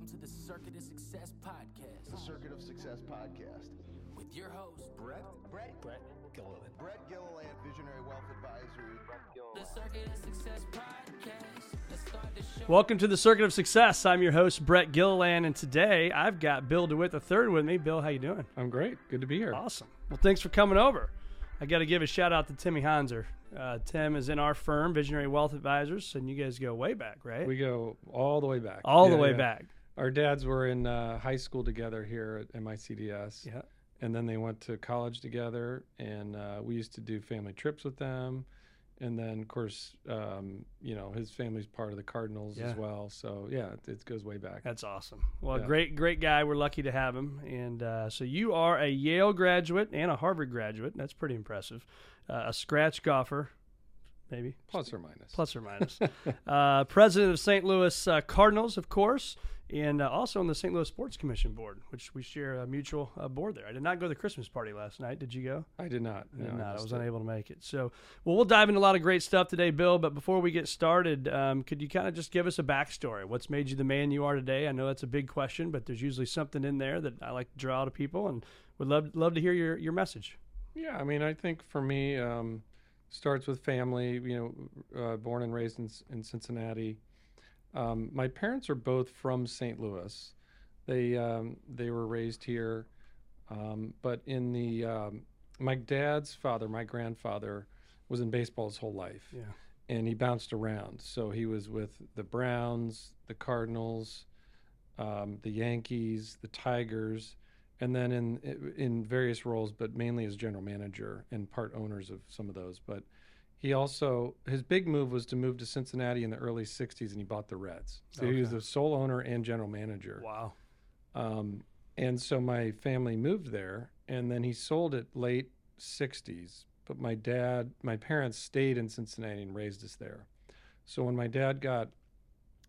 Welcome to the Circuit of Success podcast The Circuit of Success podcast. with your host, Brett, Brett, Brett Gilliland. Brett Gilliland, Visionary Wealth Advisory. the Circuit of Success podcast. Let's start the show. Welcome to the Circuit of Success. I'm your host Brett Gilliland, and today I've got Bill DeWitt the third with me. Bill, how you doing? I'm great. Good to be here. Awesome. Well, thanks for coming over. I got to give a shout out to Timmy Hanser. Uh, Tim is in our firm, Visionary Wealth Advisors, and you guys go way back, right? We go all the way back. All the way yeah. back. Our dads were in uh, high school together here at MICDS. Yeah. And then they went to college together, and uh, we used to do family trips with them. And then, of course, um, you know, his family's part of the Cardinals Yeah. as well. So, yeah, it, it goes way back. That's awesome. Well, Yeah. great, great guy. We're lucky to have him. And uh, so you are a Yale graduate and a Harvard graduate. That's pretty impressive. Uh, a scratch golfer, maybe Plus or minus. plus or minus. uh, president of St. Louis uh, Cardinals, of course, and uh, also on the St. Louis Sports Commission board, which we share a mutual uh, board there. I did not go to the Christmas party last night. Did you go? I did not. I did No, not. I missed was it. unable to make it. So, well, we'll dive into a lot of great stuff today, Bill. But before we get started, um, could you kind of just give us a backstory? What's made you the man you are today? I know that's a big question, but there's usually something in there that I like to draw out of people, and would love love to hear your your message. Yeah, I mean, I think for me, um, starts with family. You know, uh, born and raised in, in Cincinnati. Um, my parents are both from St. Louis. They um, they were raised here, um, but in the um, my dad's father, my grandfather, was in baseball his whole life, Yeah. and he bounced around. So he was with the Browns, the Cardinals, um, the Yankees, the Tigers, and then in in various roles, but mainly as general manager and part owners of some of those. But he also his big move was to move to Cincinnati in the early '60s, and he bought the Reds. So he was the sole owner and general manager. Wow. Um, and so my family moved there, and then he sold it late '60s. But my dad, my parents stayed in Cincinnati and raised us there. So when my dad got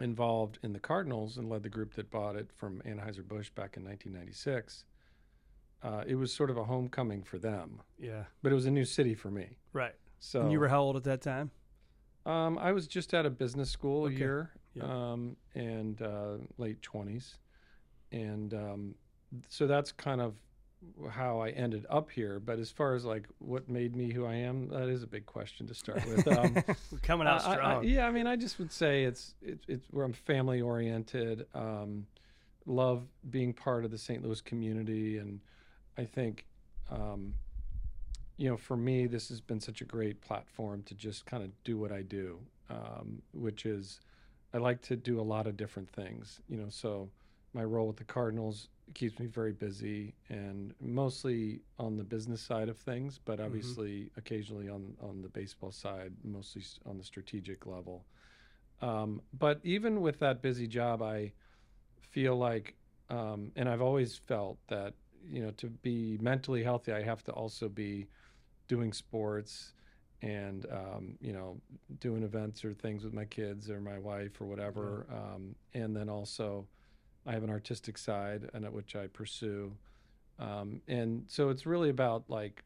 involved in the Cardinals and led the group that bought it from Anheuser-Busch back in 1996, uh, it was sort of a homecoming for them. Yeah. But it was a new city for me. Right. So And you were how old at that time? um, I was just out of business school Okay. a year, Yeah. um, and uh, late twenties, and um, so that's kind of how I ended up here. But as far as like what made me who I am, that is a big question to start with. Um, coming out I- I- strong. yeah, I mean, I just would say it's it's it's where I'm family oriented. Um, love being part of the St. Louis community, and I think, um, you know, for me, this has been such a great platform to just kind of do what I do, um, which is I like to do a lot of different things. You know, so my role with the Cardinals keeps me very busy and mostly on the business side of things, but obviously occasionally on on the baseball side, mostly on the strategic level. Um, but even with that busy job, I feel like, um, and I've always felt that you know to be mentally healthy, I have to also be doing sports and um, you know doing events or things with my kids or my wife or whatever um, and then also i have an artistic side and at which i pursue um, and so it's really about like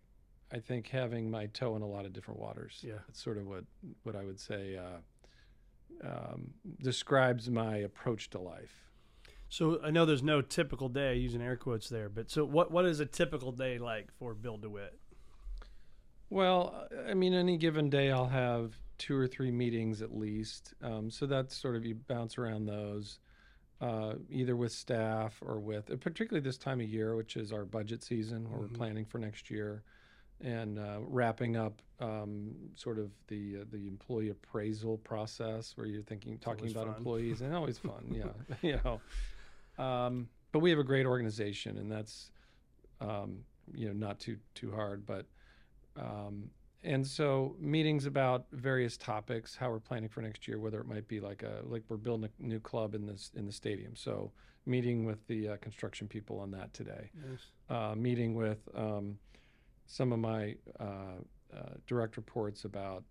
i think having my toe in a lot of different waters Yeah. it's sort of what what i would say uh, um, describes my approach to life So I know there's no typical day using air quotes there, but so what what is a typical day like for Bill DeWitt? Well, I mean, any given day I'll have two or three meetings at least. Um, so that's sort of you bounce around those, uh, either with staff or with, particularly this time of year, which is our budget season, where Mhm. we're planning for next year, and uh, wrapping up um, sort of the uh, the employee appraisal process, where you're thinking, talking about fun. employees, and always fun, yeah, you know. Um, but we have a great organization, and that's um, you know not too too hard, but um, and so meetings about various topics, how we're planning for next year, whether it might be like a like we're building a new club in this in the stadium. So meeting with the uh, construction people on that today. Uh, meeting with um, some of my uh, uh, direct reports about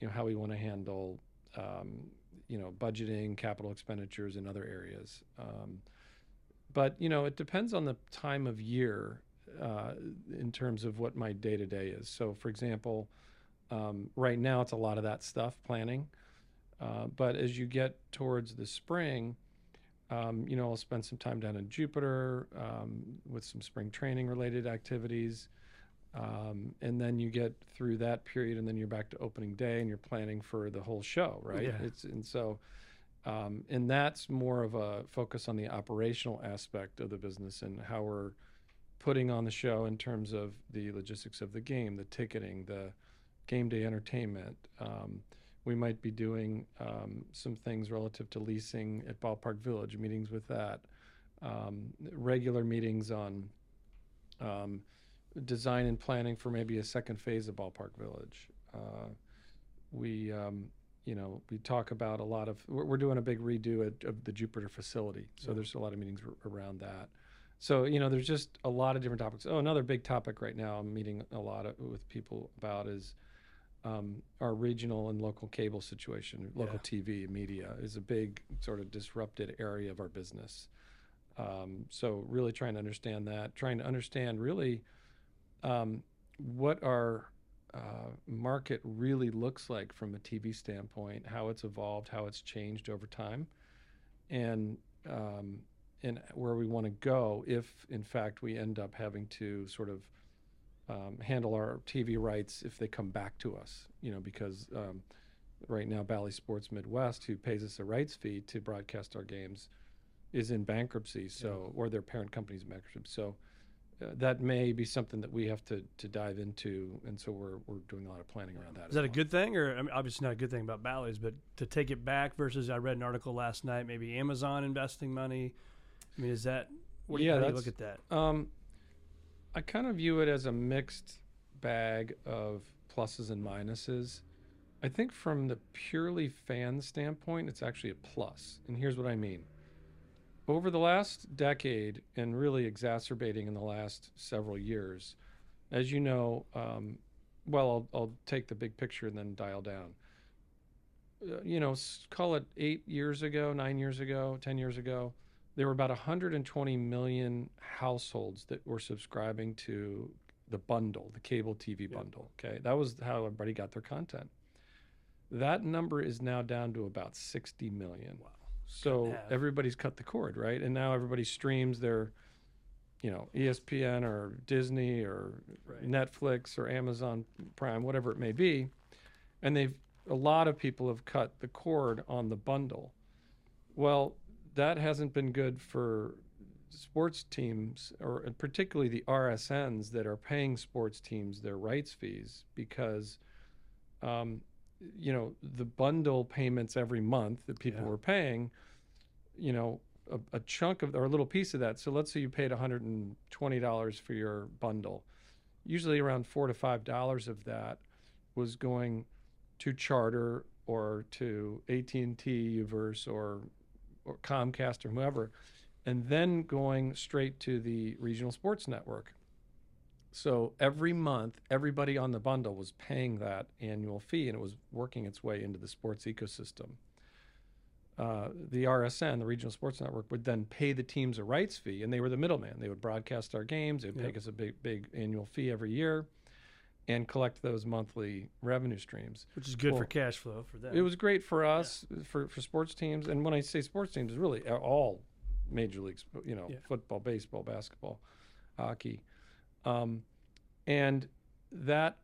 you know how we want to handle um, you know budgeting, capital expenditures, in other areas. Um, but you know it depends on the time of year uh, in terms of what my day to day is. So, for example, um, right now it's a lot of that stuff planning. Uh, but as you get towards the spring, Um, you know, I'll spend some time down in Jupiter um, with some spring training related activities. Um, and then you get through that period, and then you're back to opening day, and you're planning for the whole show, right? Yeah. It's and so, um, and that's more of a focus on the operational aspect of the business and how we're putting on the show in terms of the logistics of the game, the ticketing, the game day entertainment. Um, we might be doing um, some things relative to leasing at Ballpark Village, meetings with that, um, regular meetings on um, design and planning for maybe a second phase of Ballpark Village. Uh, we, um, you know, we talk about a lot of. We're, we're doing a big redo at, of the Jupiter facility, so Yeah. there's a lot of meetings r- around that. So you know, there's just a lot of different topics. Oh, another big topic right now I'm meeting a lot of, with people about is um, our regional and local cable situation. Local TV media is a big sort of disrupted area of our business. Um, so really trying to understand that, trying to understand really um, what our uh, market really looks like from a TV standpoint, how it's evolved, how it's changed over time, and um, and where we want to go if, in fact, we end up having to sort of um, handle our TV rights if they come back to us. You know, because um, right now, Bally Sports Midwest, who pays us a rights fee to broadcast our games, is in bankruptcy. So, or their parent company's bankruptcy. So. Uh, that may be something that we have to, to dive into, and so we're, we're doing a lot of planning around that. Is that a good thing, or I mean, obviously not a good thing about Bally's, but to take it back versus I read an article last night, maybe Amazon investing money. I mean, is that? What, Yeah, do you look at that? Um, I kind of view it as a mixed bag of pluses and minuses. I think from the purely fan standpoint, it's actually a plus. And here's what I mean. Over the last decade, and really exacerbating in the last several years, as you know, um, well, I'll, I'll take the big picture and then dial down. Uh, you know, call it eight years ago, nine years ago, 10 years ago, there were about 120 million households that were subscribing to the bundle, the cable TV Yeah. bundle. Okay. That was how everybody got their content. That number is now down to about 60 million. Wow. So everybody's cut the cord, right? And now everybody streams their, you know, ESPN or Disney or Right. Netflix or Amazon Prime, whatever it may be. And they've, a lot of people have cut the cord on the bundle. Well, that hasn't been good for sports teams, or particularly the RSNs that are paying sports teams their rights fees because, um, you know, the bundle payments every month that people Yeah. were paying, you know, a, a chunk of or a little piece of that. So let's say you paid $120 for your bundle. Usually around four to five dollars of that was going to Charter or to AT&T, Uverse, or or Comcast or whoever, and then going straight to the regional sports network. So every month, everybody on the bundle was paying that annual fee, and it was working its way into the sports ecosystem. Uh, the RSN, the regional sports network, would then pay the teams a rights fee, and they were the middleman. They would broadcast our games. They would Yep. pay us a big, big annual fee every year, and collect those monthly revenue streams. Which is good for cash flow for them. It was great for us, for, for sports teams. And when I say sports teams, it's really all major leagues, you know, Yeah. football, baseball, basketball, hockey. Um, and that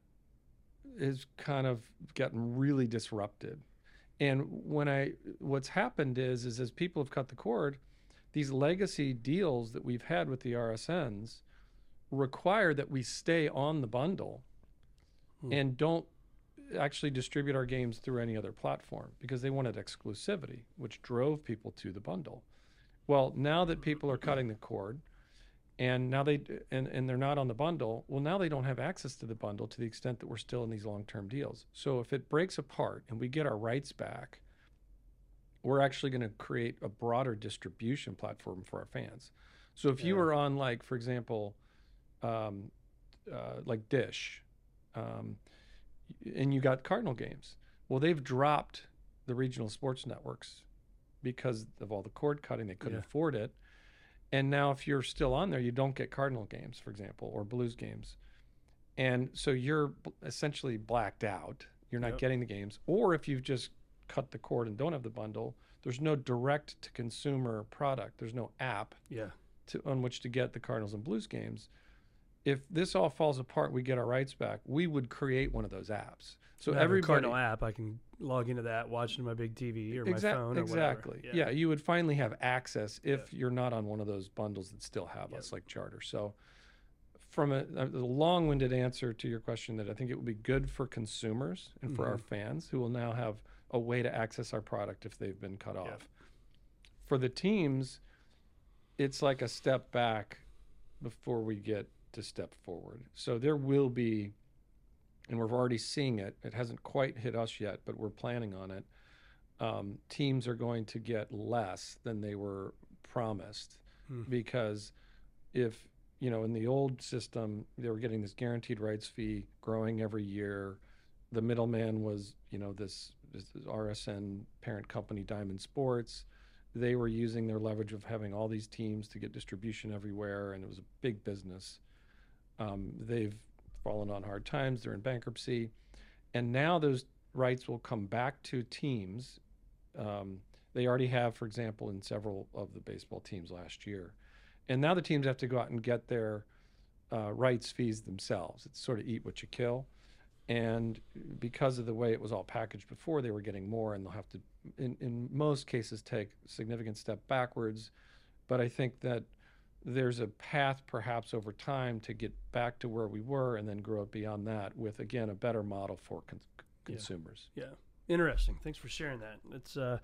has kind of gotten really disrupted. And when I, what's happened is, is as people have cut the cord, these legacy deals that we've had with the RSNs require that we stay on the bundle Hmm. and don't actually distribute our games through any other platform because they wanted exclusivity, which drove people to the bundle. Well, now that people are cutting the cord and now they and, and they're not on the bundle, well now they don't have access to the bundle to the extent that we're still in these long-term deals. So if it breaks apart and we get our rights back, we're actually going to create a broader distribution platform for our fans. So if you were on like for example um, uh, like Dish um, and you got Cardinal games. Well, they've dropped the regional sports networks because of all the cord cutting. They couldn't Yeah. afford it. And now, if you're still on there, you don't get Cardinal games, for example, or Blues games. And so you're essentially blacked out. You're not Yep. getting the games. Or if you've just cut the cord and don't have the bundle, there's no direct to consumer product. There's no app Yeah. to on which to get the Cardinals and Blues games. If this all falls apart, we get our rights back. We would create one of those apps. So I have a everybody Cardinal app, I can log into that, watch it on my big TV or my Exact- phone or exactly. whatever. Yeah. you would finally have access if you're not on one of those bundles that still have us, like Charter. So, from a, a long-winded answer to your question, that I think it would be good for consumers and for Mm-hmm. our fans who will now have a way to access our product if they've been cut off. For the teams, it's like a step back before we get to step forward. So there will be, and we're already seeing it. It hasn't quite hit us yet, but we're planning on it um, teams are going to get less than they were promised Hmm. because if you know in the old system they were getting this guaranteed rights fee growing every year the middleman was you know this, this rsn parent company diamond sports they were using their leverage of having all these teams to get distribution everywhere and it was a big business um, they've fallen on hard times they're in bankruptcy and now those rights will come back to teams um, they already have, for example, in several of the baseball teams last year. And now the teams have to go out and get their uh, rights fees themselves. It's sort of eat what you kill. And because of the way it was all packaged before, they were getting more, and they'll have to, in, in most cases, take significant step backwards. But I think that there's a path, perhaps over time, to get back to where we were and then grow it beyond that with, again, a better model for con- consumers. Yeah. Interesting. Thanks for sharing that. It's uh,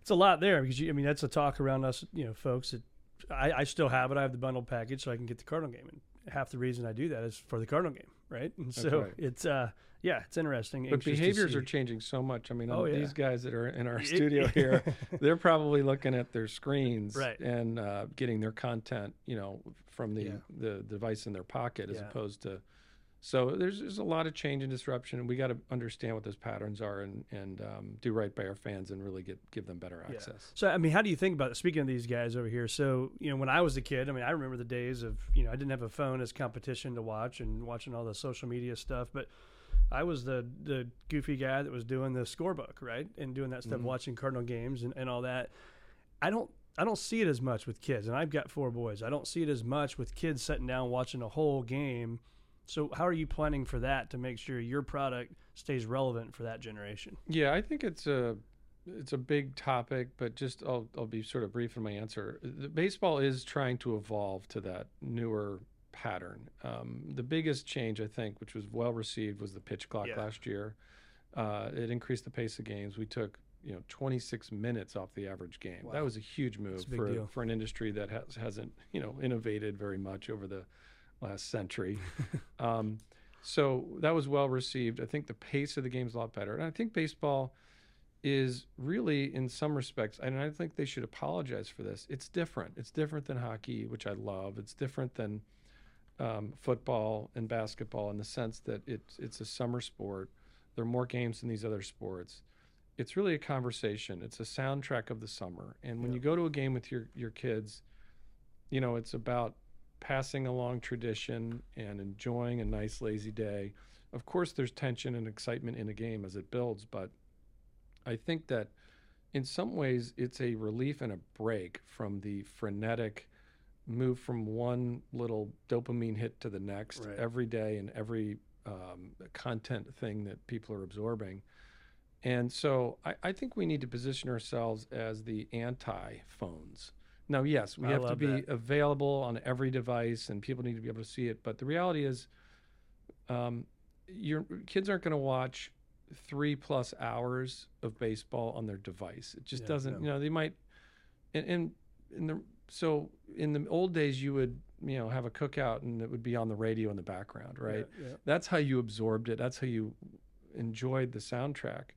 it's a lot there because you, I mean that's a talk around us, you know, folks. That I, I still have it. I have the bundled package, so I can get the Cardinal game. And half the reason I do that is for the Cardinal game, right? And That's so right. it's uh, yeah, it's interesting. But anxious behaviors are changing so much. I mean, Oh, yeah. these guys that are in our studio here, they're probably looking at their screens Right. and uh, getting their content, you know, from the Yeah. the device in their pocket, as Yeah. opposed to. So there's there's a lot of change and disruption, and we got to understand what those patterns are and and um, do right by our fans and really get give them better Yeah. access. So I mean, how do you think about it? Speaking of these guys over here, so you know, when I was a kid, I mean, I remember the days of you know, I didn't have a phone as competition to watch and watching all the social media stuff, but I was the the goofy guy that was doing the scorebook, right, and doing that stuff, Mhm. watching Cardinal games and, and all that. I don't. I don't see it as much with kids, and I've got four boys. I don't see it as much with kids sitting down watching a whole game. So, how are you planning for that to make sure your product stays relevant for that generation? Yeah, I think it's a it's a big topic, but just I'll I'll be sort of brief in my answer. The baseball is trying to evolve to that newer pattern. Um, the biggest change, I think, which was well received, was the pitch clock Yeah. last year. Uh, it increased the pace of games. We took you know 26 minutes off the average game. Wow. That was a huge move a for deal. for an industry that has hasn't you know innovated very much over the last century. um, so that was well received. I think the pace of the game's a lot better, and I think baseball is really, in some respects, and I think they should apologize for this. It's different. It's different than hockey, which I love. It's different than um, football and basketball in the sense that it's it's a summer sport. There are more games than these other sports. It's really a conversation. It's a soundtrack of the summer. And when Yeah. you go to a game with your your kids, you know, it's about passing along tradition and enjoying a nice lazy day. Of course, there's tension and excitement in a game as it builds, but I think that in some ways it's a relief and a break from the frenetic move from one little dopamine hit to the next Right. every day and every um, content thing that people are absorbing. And so I, I think we need to position ourselves as the anti phones. Now, yes, we I have to be that. available on every device and people need to be able to see it. But the reality is, um, your kids aren't going to watch three plus hours of baseball on their device. It just Yeah, doesn't, no. you know, they might, and, and in the, so in the old days, you would, you know, have a cookout and it would be on the radio in the background, right? Yeah, yeah. That's how you absorbed it. That's how you enjoyed the soundtrack.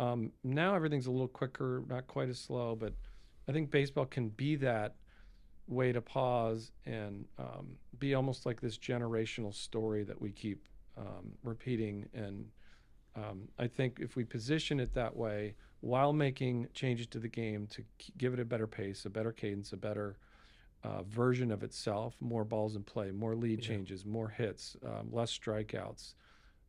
Um, now everything's a little quicker, not quite as slow, but I think baseball can be that way to pause and um, be almost like this generational story that we keep um, repeating. And um, I think if we position it that way while making changes to the game to give it a better pace, a better cadence, a better uh, version of itself, more balls in play, more lead Yeah. changes, more hits, um, less strikeouts.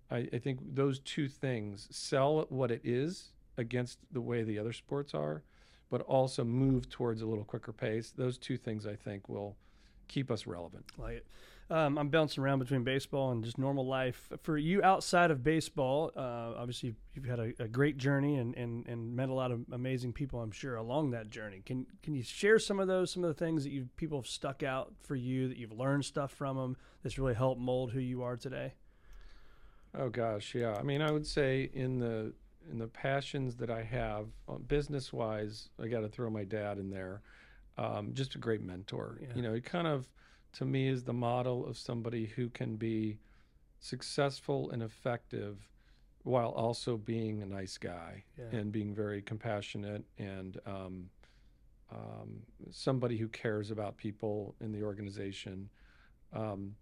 I, I think those two things sell what it is against the way the other sports are, but also move towards a little quicker pace. Those two things I think will keep us relevant. Like it. Um, I'm bouncing around between baseball and just normal life. For you outside of baseball, uh, obviously you've had a, a great journey and, and, and met a lot of amazing people, I'm sure, along that journey. Can can you share some of those, some of the things that you people have stuck out for you that you've learned stuff from them that's really helped mold who you are today? Oh gosh, yeah. I mean, I would say in the in the passions that I have, uh, business wise, I got to throw my dad in there. Um, just a great mentor. Yeah. You know, he kind of to me is the model of somebody who can be successful and effective while also being a nice guy Yeah. and being very compassionate and um, um, somebody who cares about people in the organization. Um,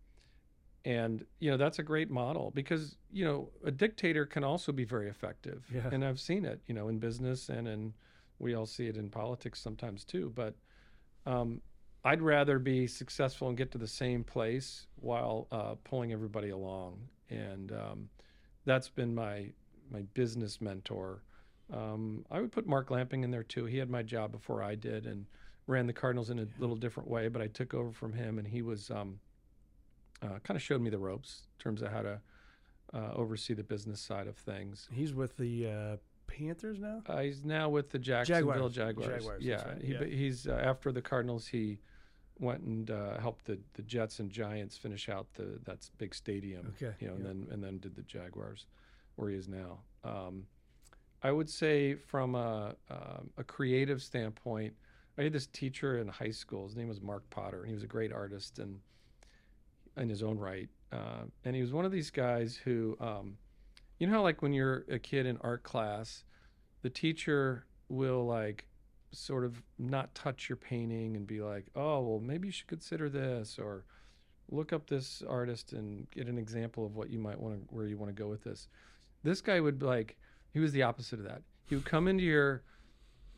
and you know that's a great model because you know a dictator can also be very effective. Yeah. and i've seen it you know in business and in we all see it in politics sometimes too but um, i'd rather be successful and get to the same place while uh, pulling everybody along. And um, that's been my my business mentor. Um, i would put mark lamping in there too. He had my job before i did and ran the cardinals in a little different way but i took over from him and he was um, uh, kind of showed me the ropes in terms of how to uh, oversee the business side of things. He's with the uh, Panthers now. Uh, he's now with the Jacksonville Jaguars. Jaguars. Jaguars, yeah, right, he, yeah. he's uh, after the Cardinals. He went and uh, helped the, the Jets and Giants finish out the that big stadium. Okay, you know, and then and then did the Jaguars, where he is now. Um, I would say from a um, a creative standpoint, I had this teacher in high school. His name was Mark Potter, and he was a great artist and in his own right. Uh, and he was one of these guys who, um, you know how like when you're a kid in art class, the teacher will like sort of not touch your painting and be like, oh well, maybe you should consider this or look up this artist and get an example of what you might want to where you want to go with this. This guy would like he was the opposite of that. He would come into your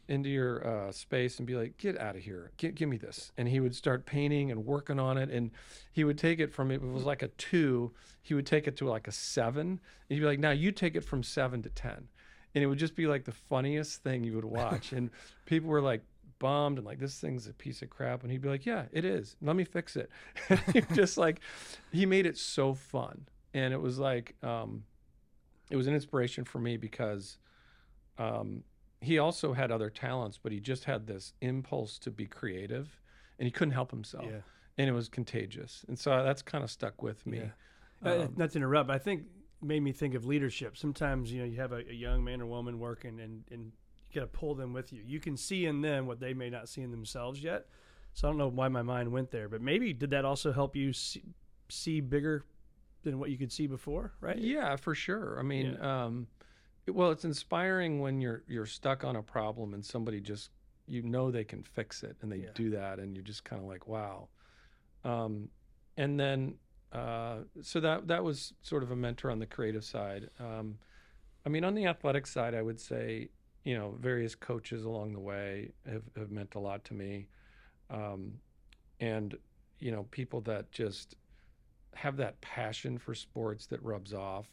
into your uh, space and be like, "Get out of here! Gi- give me this!" And he would start painting and working on it, and he would take it from it was like a two, he would take it to like a seven, and he'd be like, "Now you take it from seven to 10. and it would just be like the funniest thing you would watch, and people were like bummed and like this thing's a piece of crap, and he'd be like, "Yeah, it is. Let me fix it." And he just like he made it so fun, and it was like um, it was an inspiration for me because. Um, he also had other talents, but he just had this impulse to be creative, and he couldn't help himself, Yeah. and it was contagious. And so that's kind of stuck with me. Yeah. Uh, Um, not to interrupt, but I think made me think of leadership. Sometimes you know you have a, a young man or woman working, and and you got to pull them with you. You can see in them what they may not see in themselves yet. So I don't know why my mind went there, but maybe did that also help you see, see bigger than what you could see before? Right? Yeah, for sure. I mean, um, it- well, it's inspiring when you're you're stuck on a problem and somebody just you know they can fix it and they Yeah. do that and you're just kind of like wow. Um, and then uh, so that that was sort of a mentor on the creative side. Um, I mean, on the athletic side, I would say you know various coaches along the way have, have meant a lot to me, um, and you know people that just have that passion for sports that rubs off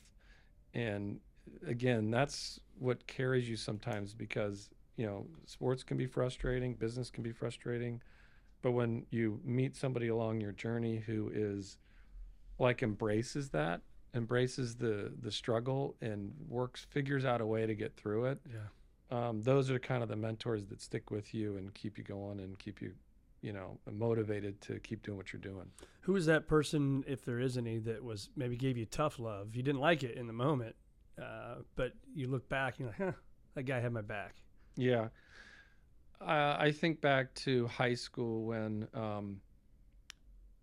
and again that's what carries you sometimes because you know sports can be frustrating business can be frustrating but when you meet somebody along your journey who is like embraces that embraces the the struggle and works figures out a way to get through it Yeah. um, those are kind of the mentors that stick with you and keep you going and keep you you know motivated to keep doing what you're doing Who was that person, if there is any, that was maybe gave you tough love? You didn't like it in the moment, uh, but you look back you're like, huh, that guy had my back. Yeah. Uh, I think back to high school when, um,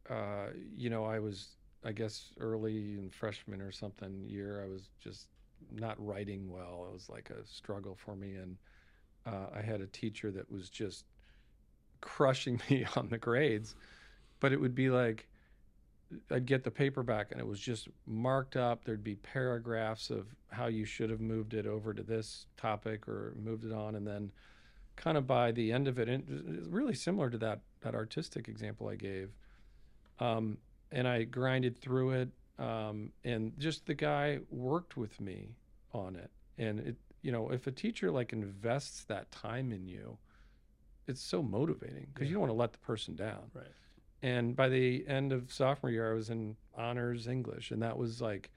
uh, you know, I was, I guess, early in freshman or something year. I was just not writing well. It was like a struggle for me. And uh, I had a teacher that was just crushing me on the grades. But it would be like, I'd get the paperback and it was just marked up. There'd be paragraphs of how you should have moved it over to this topic or moved it on. And then kind of by the end of it, and it's really similar to that, that artistic example I gave. Um, and I grinded through it. Um, and just the guy worked with me on it. And it, you know, if a teacher like invests that time in you, it's so motivating because Yeah. you don't want to let the person down. Right. And by the end of sophomore year, I was in honors English, and that was like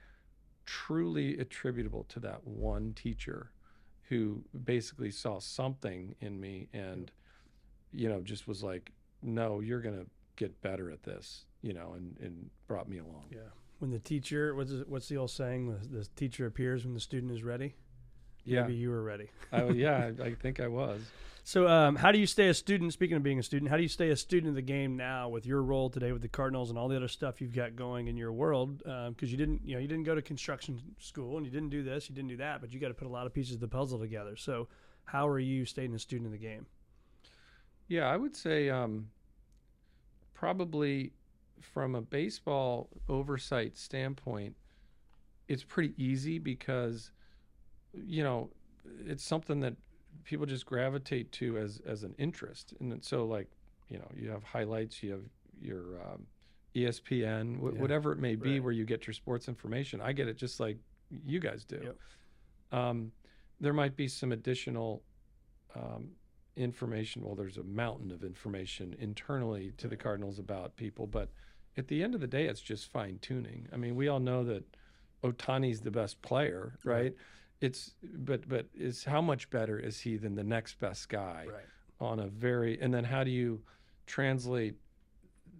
truly attributable to that one teacher who basically saw something in me and you know just was like no you're going to get better at this you know and and brought me along Yeah. When the teacher, what's what's the old saying? The, the teacher appears when the student is ready. Yeah Maybe you were ready. I, yeah I, I think i was So, um, how do you stay a student? Speaking of being a student, how do you stay a student of the game now with your role today with the Cardinals and all the other stuff you've got going in your world? Because you didn't, you know, you didn't go to construction school and you didn't do this, you didn't do that, but you got to put a lot of pieces of the puzzle together. So, how are you staying a student of the game? Yeah, I would say um, probably from a baseball oversight standpoint, it's pretty easy because, you know, it's something that people just gravitate to as as an interest, and so like, you know, you have highlights, you have your um, ESPN, wh- Yeah, whatever it may be, right. where you get your sports information. I get it just like you guys do. Yep. Um, there might be some additional um, information. Well, there's a mountain of information internally to the Cardinals about people, but at the end of the day, it's just fine tuning. I mean, we all know that Ohtani's the best player, right? Right. It's but but is how much better is he than the next best guy on a very and then how do you translate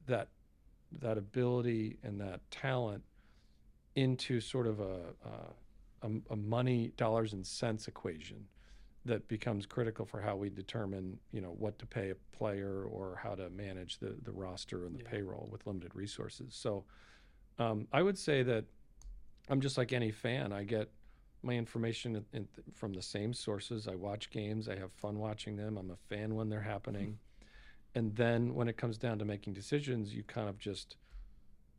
that that ability and that talent into sort of a a, a, a money dollars and cents equation that becomes critical for how we determine you know what to pay a player or how to manage the the roster and the Yeah. payroll with limited resources. So um, I would say that I'm just like any fan. I get my information in, in, from the same sources. I watch games. I have fun watching them. I'm a fan when they're happening. And then when it comes down to making decisions you kind of just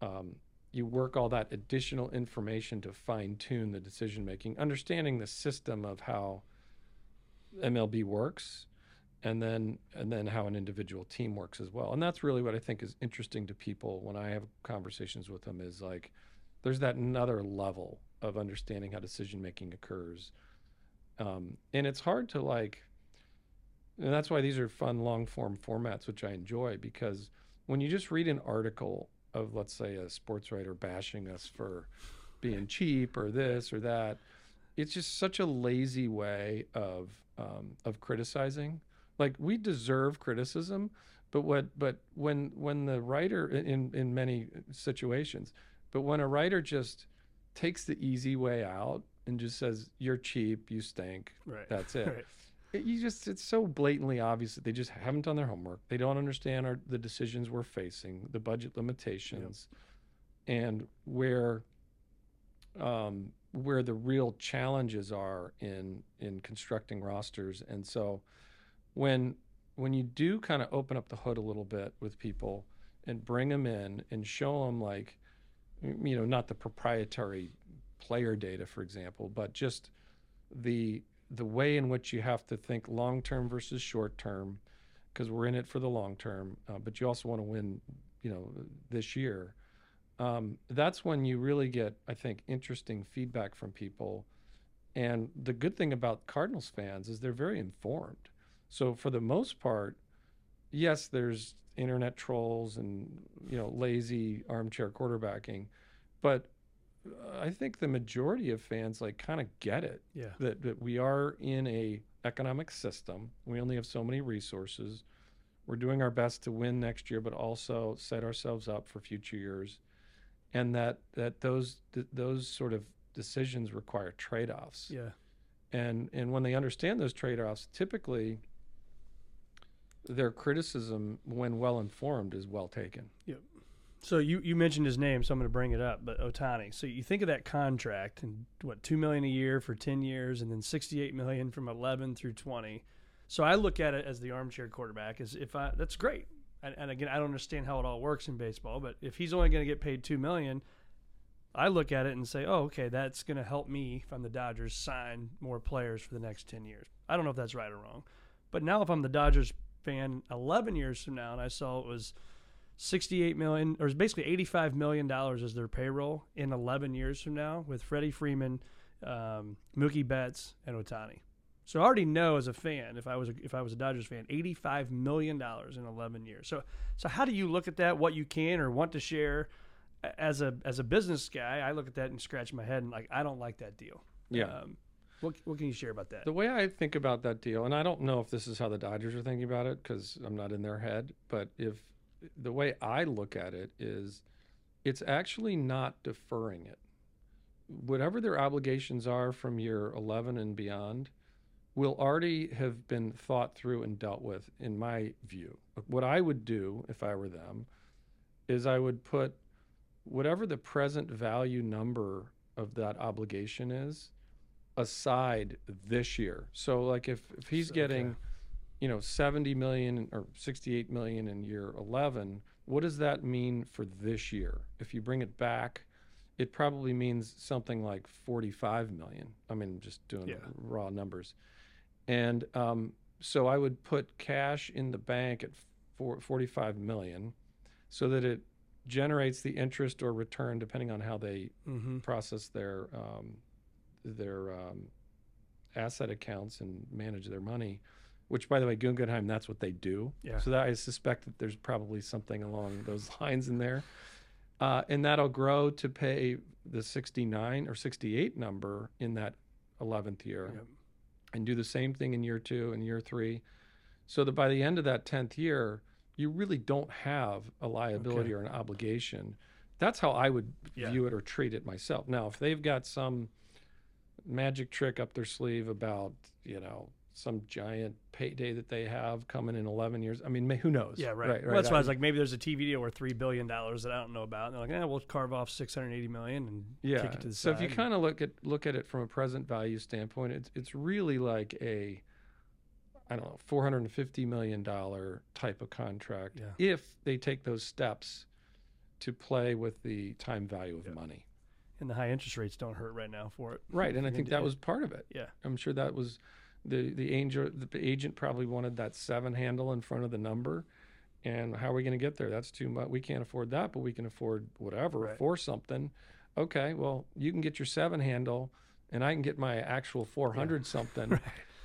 um, you work all that additional information to fine tune the decision making understanding the system of how MLB works and then and then how an individual team works as well. And that's really what I think is interesting to people when I have conversations with them is like there's that another level of understanding how decision making occurs. Um, and it's hard to like and that's why these are fun long form formats which i enjoy because when you just read an article of let's say a sports writer bashing us for being cheap or this or that it's just such a lazy way of um, of criticizing. Like we deserve criticism but what but when when the writer in in many situations but when a writer just takes the easy way out and just says you're cheap you stink Right. that's it Right. it, you just it's so blatantly obvious that they just haven't done their homework they don't understand our, the decisions we're facing the budget limitations and where um, where the real challenges are in in constructing rosters and so when when you do kind of open up the hood a little bit with people and bring them in and show them like you know not the proprietary player data for example but just the the way in which you have to think long term versus short term because we're in it for the long term uh, but you also want to win you know this year. Um, that's when you really get i think interesting feedback from people. And the good thing about cardinals fans is they're very informed. So for the most part yes there's internet trolls and you know lazy armchair quarterbacking. But uh, i think the majority of fans like kind of get it. Yeah. that, that we are in a economic system. We only have so many resources. We're doing our best to win next year but also set ourselves up for future years. And that that those th- those sort of decisions require trade-offs. Yeah. and and when they understand those trade-offs typically their criticism when well informed is well taken Yep. So you, you mentioned his name, so I'm going to bring it up. But Ohtani. So you think of that contract and what two million a year for ten years, and then 68 million from 11 through 20. So I look at it as the armchair quarterback. Is if I that's great. And, and again, I don't understand how it all works in baseball, but if he's only going to get paid two million, I look at it and say, oh, okay, that's going to help me if I'm the Dodgers sign more players for the next 10 years. I don't know if that's right or wrong, but now if I'm the Dodgers fan 11 years from now and I saw it was 68 million or basically 85 million dollars as their payroll in 11 years from now with Freddie Freeman, um, Mookie Betts, and Ohtani. So I already know as a fan, if I was a, if I was a Dodgers fan, eighty five million dollars in eleven years. So so how do you look at that? What you can or want to share as a as a business guy? I look at that and scratch my head and like I don't like that deal. Yeah. Um, what what can you share about that? The way I think about that deal, and I don't know if this is how the Dodgers are thinking about it because I'm not in their head, but if the way I look at it is it's actually not deferring it. Whatever their obligations are from year 11 and beyond will already have been thought through and dealt with, in my view. What I would do if I were them is I would put whatever the present value number of that obligation is aside this year. So like if, if he's getting, you know, 70 million or 68 million in year 11, what does that mean for this year? If you bring it back, it probably means something like 45 million. I mean, just doing Yeah. raw numbers. And um, so I would put cash in the bank at four, 45 million so that it generates the interest or return depending on how they mm-hmm. process their um, their um, asset accounts and manage their money. Which, by the way, Guggenheim, that's what they do. Yeah. So that I suspect that there's probably something along those lines in there, uh, and that'll grow to pay the 69 or 68 number in that 11th year, Yep. and do the same thing in year two and year three, so that by the end of that 10th year, you really don't have a liability Okay. or an obligation. That's how I would Yeah. view it or treat it myself. Now, if they've got some magic trick up their sleeve about, you know, some giant payday that they have coming in 11 years, I mean, may- who knows? Yeah, right. Right. Well, that's why I was like, maybe there's a TV deal worth three billion dollars that I don't know about. And they're like, eh, we'll carve off six hundred eighty million and yeah. kick it to the so side. So if you kind of look at look at it from a present value standpoint, it's it's really like a I don't know, 450 million dollar type of contract Yeah. if they take those steps to play with the time value of Yeah. money. And the high interest rates don't hurt right now for it. Right, and I think that was part of it. Yeah. I'm sure that was the the angel the agent probably wanted that seven handle in front of the number. And how are we going to get there? That's too much. We can't afford that, but we can afford whatever Right. for something. Okay, well, you can get your seven handle, and I can get my actual 400 something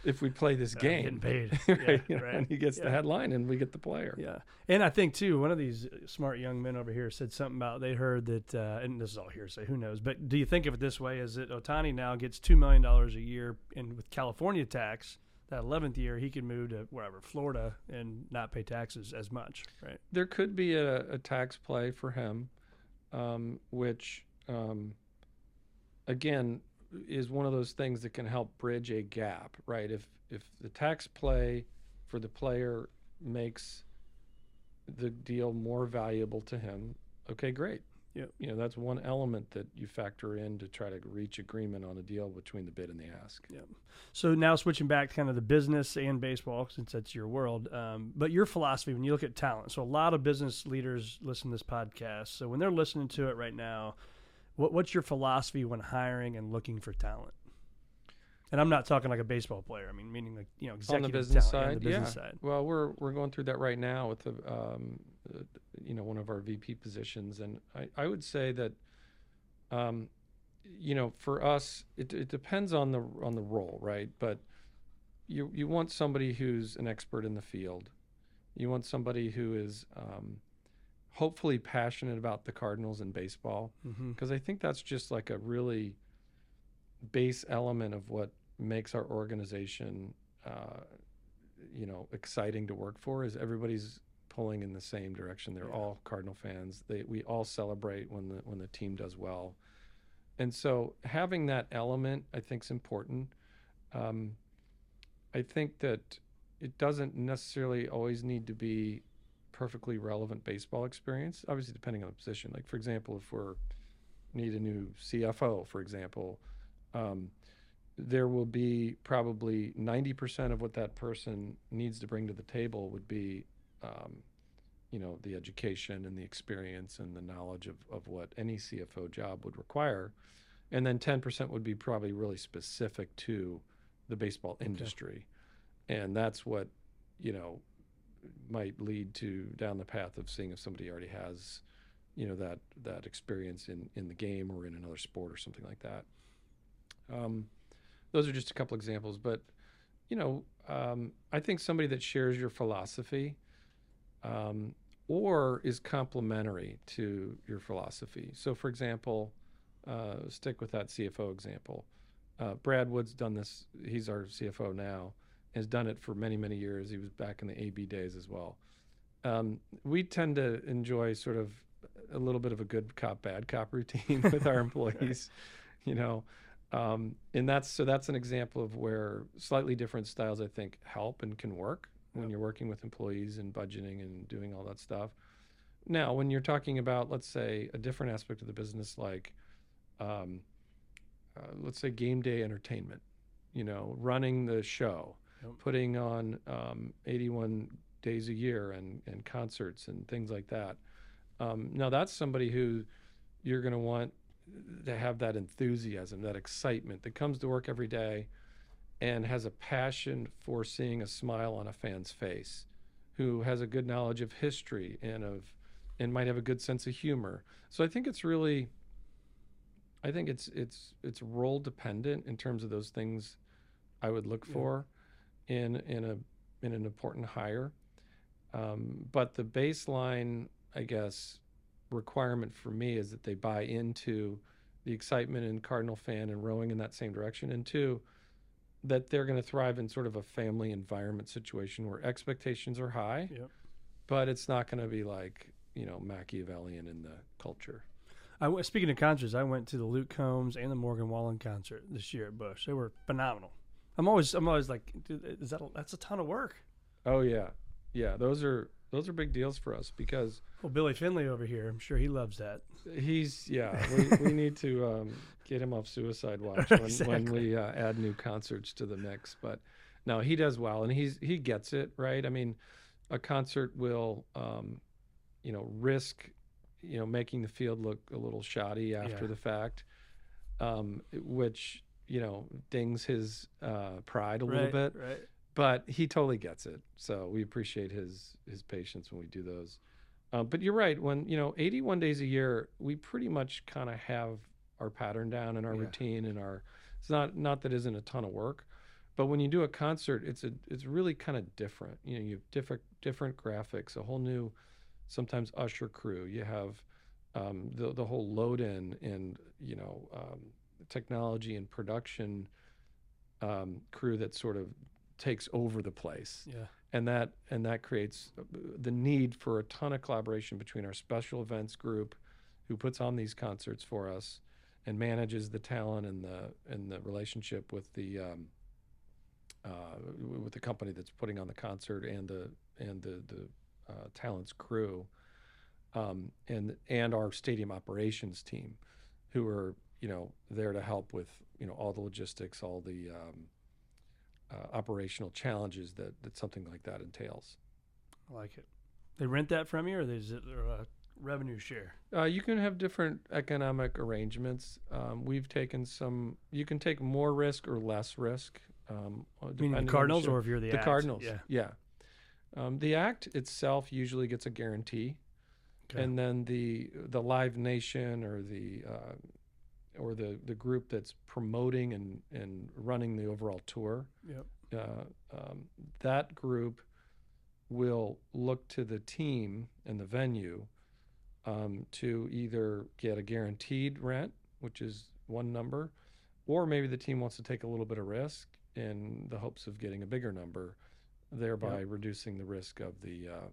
if we play this I'm game. getting paid. right, Yeah, you know, right. And he gets the headline, and we get the player. Yeah, and I think too, one of these smart young men over here said something about they heard that, uh, and this is all hearsay, who knows? But do you think of it this way: is that Ohtani now gets two million dollars a year, and with California tax, that eleventh year he could move to wherever Florida and not pay taxes as much, right? there could be a, a tax play for him, um, which um, again is one of those things that can help bridge a gap, right? If if the tax play for the player makes the deal more valuable to him, okay, great. Yeah. You know, that's one element that you factor in to try to reach agreement on a deal between the bid and the ask. Yeah. So now switching back to kind of the business and baseball, since that's your world. Um, but your philosophy when you look at talent. So a lot of business leaders listen to this podcast. So when they're listening to it right now, what, what's your philosophy when hiring and looking for talent? And I'm not talking like a baseball player. I mean, meaning like you know, on executive the business talent side, the business yeah. side. Well, we're we're going through that right now with the um, uh, you know one of our VP positions, and I, I would say that um, you know for us it, it depends on the on the role, right? But you you want somebody who's an expert in the field. You want somebody who is um, hopefully passionate about the Cardinals and baseball Mm-hmm. because I think that's just like a really base element of what makes our organization, uh, you know, exciting to work for. Is everybody's pulling in the same direction. They're Yeah. all Cardinal fans. They we all celebrate when the when the team does well, and so having that element I think is important. Um, I think that it doesn't necessarily always need to be perfectly relevant baseball experience. Obviously, depending on the position. Like for example, if we're need a new CFO, for example, um, there will be probably 90% of what that person needs to bring to the table would be, um, you know, the education and the experience and the knowledge of, of what any CFO job would require. And then 10% would be probably really specific to the baseball industry. And that's what, you know, might lead to down the path of seeing if somebody already has you know that that experience in in the game or in another sport or something like that. Um, those are just a couple examples, but you know, um, I think somebody that shares your philosophy um, or is complementary to your philosophy. So, for example, uh, stick with that CFO example. Uh, Brad Wood's done this. He's our CFO now. Has done it for many, many years. He was back in the AB days as well. Um, we tend to enjoy sort of a little bit of a good cop, bad cop routine with our employees. You know, um, and that's so that's an example of where slightly different styles I think help and can work when you're working with employees and budgeting and doing all that stuff. Now, when you're talking about, let's say, a different aspect of the business, like um, uh, let's say game day entertainment, you know, running the show, Yep. putting on um, 81 days a year and, and concerts and things like that. Um, now, that's somebody who you're going to want to have that enthusiasm, that excitement that comes to work every day and has a passion for seeing a smile on a fan's face, who has a good knowledge of history and of and might have a good sense of humor. So I think it's really I think it's it's it's role dependent in terms of those things I would look Yeah. for in in a in an important hire. Um, but the baseline, I guess, requirement for me is that they buy into the excitement and Cardinal fan and rowing in that same direction, and two, that they're going to thrive in sort of a family environment situation where expectations are high, Yep. but it's not going to be like you know Machiavellian in the culture. I speaking of concerts, I went to the Luke Combs and the Morgan Wallen concert this year at Busch. They were phenomenal. I'm always I'm always like, is that a, that's a ton of work? Oh yeah, yeah. Those are those are big deals for us because Well, Billy Findlay over here, I'm sure he loves that. he's yeah. We, we need to um, get him off suicide watch when, when we uh, add new concerts to the mix. But no, he does well, and he's he gets it right. I mean, a concert will um, you know risk you know making the field look a little shoddy after Yeah. the fact, um, which you know dings his uh, pride a little bit. right? but he totally gets it. So we appreciate his his patience when we do those. Um, but you're right. When you know 81 days a year, we pretty much kind of have our pattern down and our Yeah. routine and our. It's not not that isn't a ton of work, but when you do a concert, it's a it's really kind of different. You know, you have different different graphics, a whole new, sometimes usher crew. You have um, the the whole load in and you know um, technology and production um, crew that sort of takes over the place Yeah. and that and that creates uh, the need for a ton of collaboration between our special events group who puts on these concerts for us and manages the talent and the and the relationship with the um, uh, with the company that's putting on the concert and the and the the uh, talents crew um, and and our stadium operations team who are you know there to help with you know all the logistics all the um, uh, operational challenges that, that something like that entails. I like it. They rent that from you, or is it a revenue share? Uh, you can have different economic arrangements. Um, we've taken some. You can take more risk or less risk. Um, uh, I mean, depending on the the Cardinals, or if you're the the act? Cardinals. Yeah. yeah. Um, the act itself usually gets a guarantee, Okay. and then the the Live Nation or the uh, or the the group that's promoting and and running the overall tour. Yep. uh, um, that group will look to the team and the venue um, to either get a guaranteed rent, which is one number, or maybe the team wants to take a little bit of risk in the hopes of getting a bigger number, thereby reducing the risk of the uh,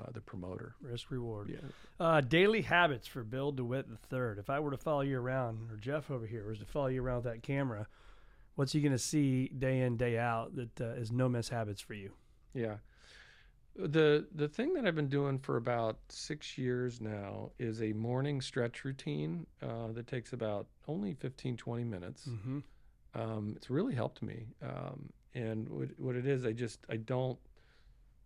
uh, the promoter. Risk reward. Yeah. Uh, daily habits for Bill DeWitt the third. If I were to follow you around, or Jeff over here was to follow you around with that camera, what's he going to see day in day out that uh, is no for you? Yeah. The the thing that I've been doing for about six years now is a morning stretch routine uh, that takes about only 15, 20 minutes. Mm-hmm. Um, it's really helped me. Um, and what, what it is, I just, I don't,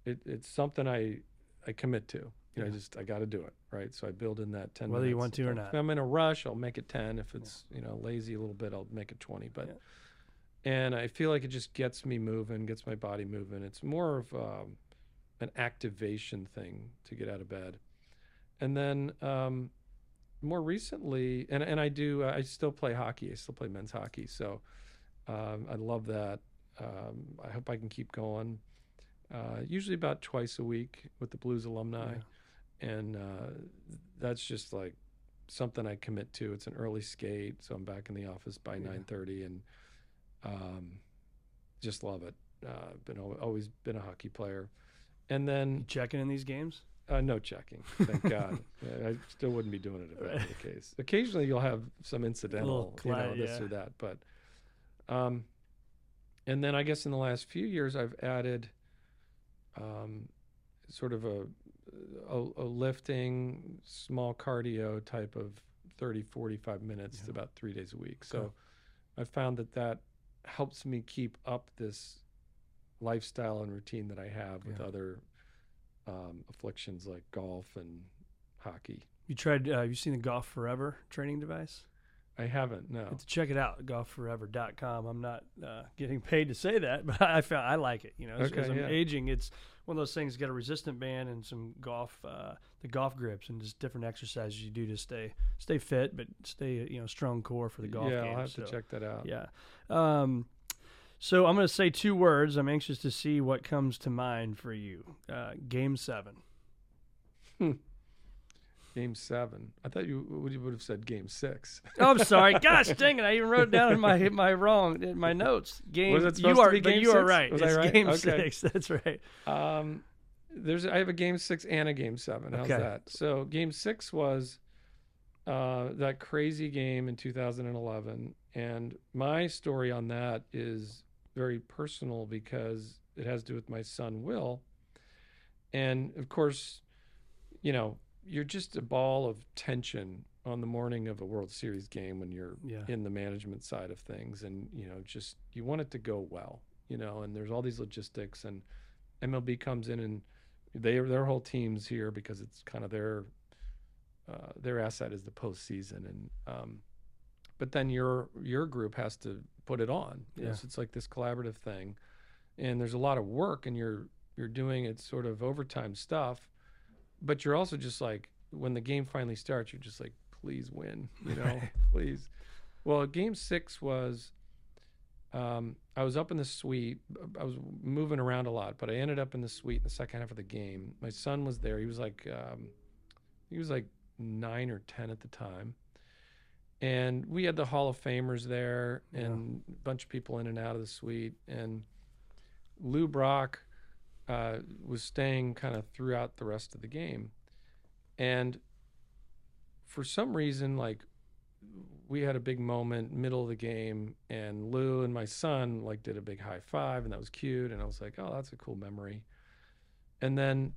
it, it's something I, I commit to. You know, I just, I got to do it. Right. So I build in that 10 Whether you want to or not. If. I'm in a rush, I'll make it 10. If it's, you know, lazy a little bit, I'll make it 20. But, and I feel like it just gets me moving, gets my body moving. It's more of um, an activation thing to get out of bed. And then um, more recently, and, and I do, I still play hockey. I still play men's hockey. So um, I love that. um, I hope I can keep going. Uh, usually about twice a week with the Blues alumni, and uh, that's just like something I commit to. It's an early skate, so I'm back in the office by Yeah. 9:30, and um, just love it. Uh, been always been a hockey player, and then You checking in these games? uh, no checking. Thank God. Yeah, I still wouldn't be doing it if that were the case. Occasionally, you'll have some incidental, you know, this yeah. or that. But, um, and then I guess in the last few years, I've added, um, sort of a, a, a lifting, small cardio type of 30, 45 minutes Yeah. about three days a week. Okay. So, I found that that helps me keep up this lifestyle and routine that I have with Yeah. other um, afflictions like golf and hockey. You tried? Uh, have you seen the Golf Forever training device? I haven't. No. Have to check it out. Golfforever.com. I'm not uh, getting paid to say that, but I found I like it. You know, as, as Okay, I'm yeah. aging, it's one of those things. Got a resistant band and some golf, uh, the golf grips, and just different exercises you do to stay stay fit, but stay you know strong core for the golf yeah, game. I'll have so, to check that out. Yeah. Um, so I'm going to say two words. I'm anxious to see what comes to mind for you. Uh, game seven. Game seven. I thought you would you would have said game six. Oh, I'm sorry. Gosh dang it! I even wrote it down in my my wrong in my notes. Game. Was it supposed you to are, be game you are right. Was I right? game Okay. six. That's right. Um, there's I have a game six and a game seven. How's Okay. that? So game six was uh, that crazy game in 2011, and my story on that is very personal because it has to do with my son Will, and of course, you know, you're just a ball of tension on the morning of a World Series game when you're Yeah. in the management side of things and you know just you want it to go well you know and there's all these logistics and MLB comes in and they their whole team's here because it's kind of their uh, their asset is the postseason and um, but then your your group has to put it on you know, Yeah. so it's like this collaborative thing and there's a lot of work and you're you're doing it sort of overtime stuff but you're also just like when the game finally starts you're just like please win you know? Please. Well game six was um, i was up in the suite. I was moving around a lot but i ended up in the suite in the second half of the game. My son was there. He was like um, he was like nine or ten at the time. And we had the hall of famers there Yeah. and a bunch of people in and out of the suite. And lou brock uh, was staying kind of throughout the rest of the game. And for some reason like we had a big moment middle of the game and lou and my son like did a big high five and that was cute and i was like oh that's a cool memory. And then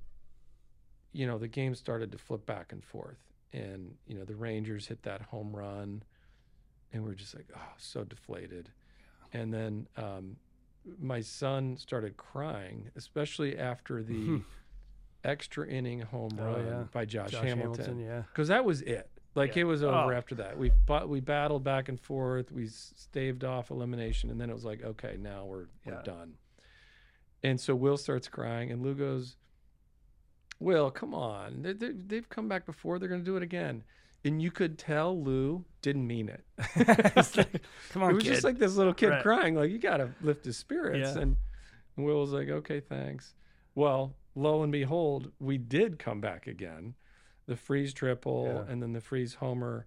you know the game started to flip back and forth and you know the rangers hit that home run and we're just like oh so deflated. And then um, my son started crying especially after the mm-hmm. extra inning home Oh, run yeah. by josh, Josh hamilton Hamilton. Yeah. because that was it. Like Yeah. it was over Oh. after that. We but we battled back and forth. We staved off elimination, and then it was like, okay, now we're we're done. And so Will starts crying, and Lou goes, "Will, come on! They, they, they've come back before. They're going to do it again." And you could tell Lou didn't mean it. It's like, Come on, it was kid. just like this little kid Right. crying, like you got to lift his spirits. Yeah. And, and Will was like, "Okay, thanks." Well, lo and behold, we did come back again, the Freese triple Yeah. and then the Freese homer,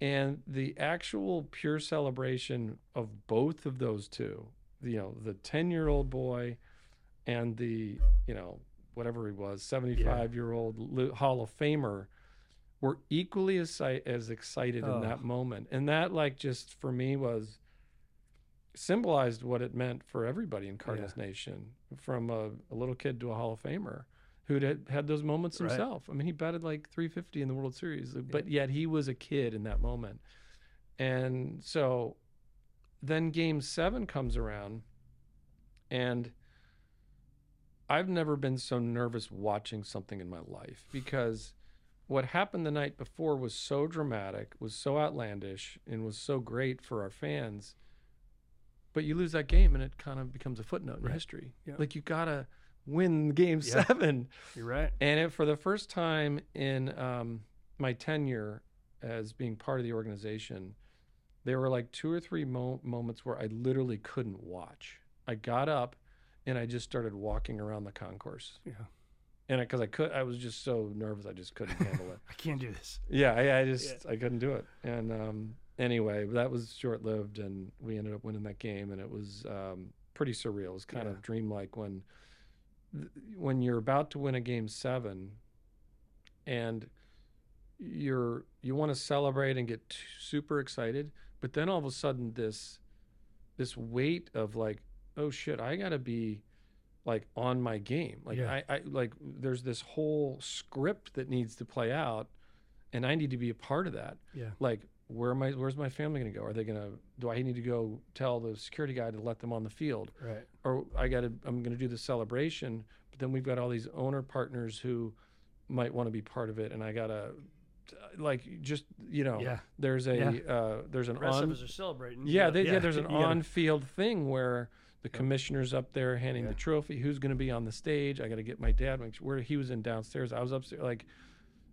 and the actual pure celebration of both of those two, you know, the ten-year-old boy and the you know whatever he was, seventy-five-year-old Hall of Famer. Were equally as as excited Oh. in that moment, and that like just for me was symbolized what it meant for everybody in Cardinals Nation, from a, a little kid to a Hall of Famer who'd had, had those moments Right. himself. I mean, he batted like 350 in the World Series, but yet he was a kid in that moment. And so then game seven comes around, and I've never been so nervous watching something in my life because what happened the night before was so dramatic, was so outlandish, and was so great for our fans. But you lose that game, and it kind of becomes a footnote in Right. history. Yeah. Like you gotta win game Yeah. seven. You're right. And it, for the first time in um, my tenure as being part of the organization, there were like two or three mo- moments where I literally couldn't watch. I got up and I just started walking around the concourse. Yeah. And because I, could, I was just so nervous, I just couldn't handle it. I can't do this. Yeah, I, I just I couldn't do it. And um, anyway, that was short lived, and we ended up winning that game, and it was um, pretty surreal. It was kind Yeah. of dreamlike when when you're about to win a game seven, and you're you want to celebrate and get super excited, but then all of a sudden this this weight of like, oh shit, I gotta be like on my game. Like Yeah. I, I like there's this whole script that needs to play out and I need to be a part of that. Yeah. Like where am I where's my family gonna go? Are they gonna do I need to go tell the security guy to let them on the field? Right. Or I gotta I'm gonna do the celebration, but then we've got all these owner partners who might want to be part of it and I gotta like just you know Yeah. there's a Yeah. uh there's an The rest on of us are celebrating. yeah, they, gotta- yeah, There's an on-field thing where the commissioner's up there handing the trophy. Who's going to be on the stage? I got to get my dad. Make sure where he was in downstairs. I was upstairs. Like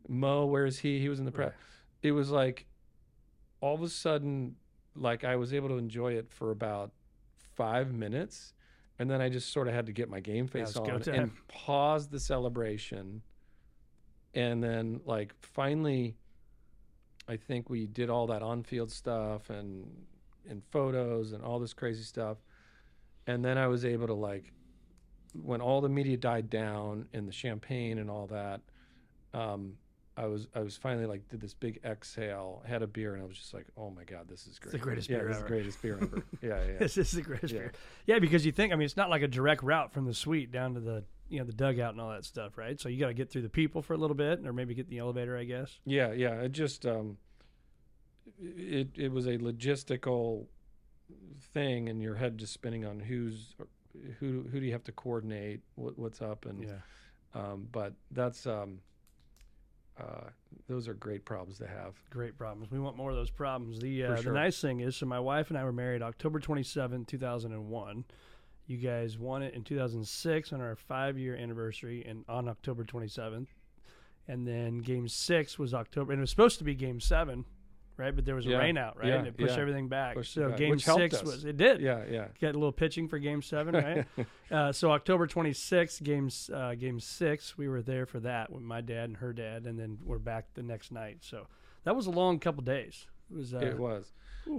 Mo, where is he? He was in the press. Right. It was like all of a sudden, like I was able to enjoy it for about five minutes, and then I just sort of had to get my game face on time. and pause the celebration, and then like finally. I think we did all that on-field stuff and and photos and all this crazy stuff. And then I was able to like when all the media died down and the champagne and all that, um, I was I was finally like did this big exhale, had a beer, and I was just like, oh my god, this is great. the greatest yeah, beer this is ever. the greatest beer ever. yeah, yeah. This is the greatest Yeah. beer. Yeah, because you think I mean it's not like a direct route from the suite down to the you know the dugout and all that stuff, right? So you got to get through the people for a little bit, or maybe get the elevator, I guess. Yeah, yeah. It just um, it it was a logistical thing, and your head just spinning on who's who who do you have to coordinate, what, what's up, and Yeah. um, but that's um, uh, those are great problems to have. Great problems. We want more of those problems. The uh, sure. the nice thing is, so my wife and I were married October twenty seventh, two thousand and one. You guys won it in 2006 on our five year anniversary and on October 27th. And then game six was October, and it was supposed to be game seven, right? But there was a Yeah. rain out, right? Yeah, and it pushed yeah. everything back. Pushed so back, game which six was, it did. Yeah, yeah. Got a little pitching for game seven, right? uh, so October 26th, games, uh, game six, we were there for that with my dad and her dad, and then we're back the next night. So that was a long couple days. It was, uh, it was.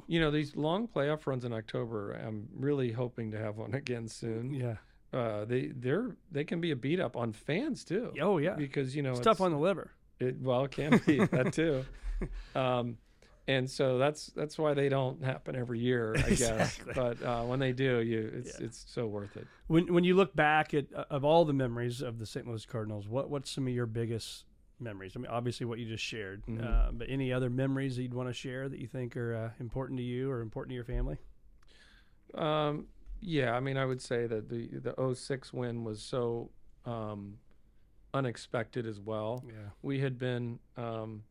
You know, these long playoff runs in October, I'm really hoping to have one again soon. yeah. Uh, they they're they can be a beat up on fans too. Oh, yeah. Because you know It's it's tough on the liver. It, well, it can be that too. Um, and so that's that's why they don't happen every year, I Exactly. guess. But uh, when they do, you it's Yeah. it's so worth it. When when you look back at uh, of all the memories of the St. Louis Cardinals, what what's some of your biggest memories? I mean, obviously what you just shared, Mhm. uh, but any other memories that you'd want to share that you think are uh, important to you or important to your family? Um, yeah, I mean, I would say that the the 06 win was so um, unexpected as well. Yeah. We had been um,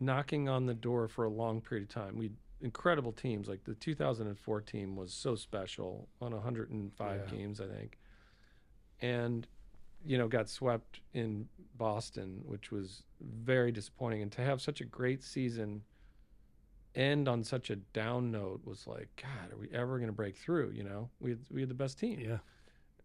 knocking on the door for a long period of time. We incredible teams like the 2004 team was so special on 105 Yeah. games, I think, and you know got swept in Boston, which was very disappointing. And to have such a great season end on such a down note was like, God, are we ever going to break through? You know, we had, we had the best team. Yeah.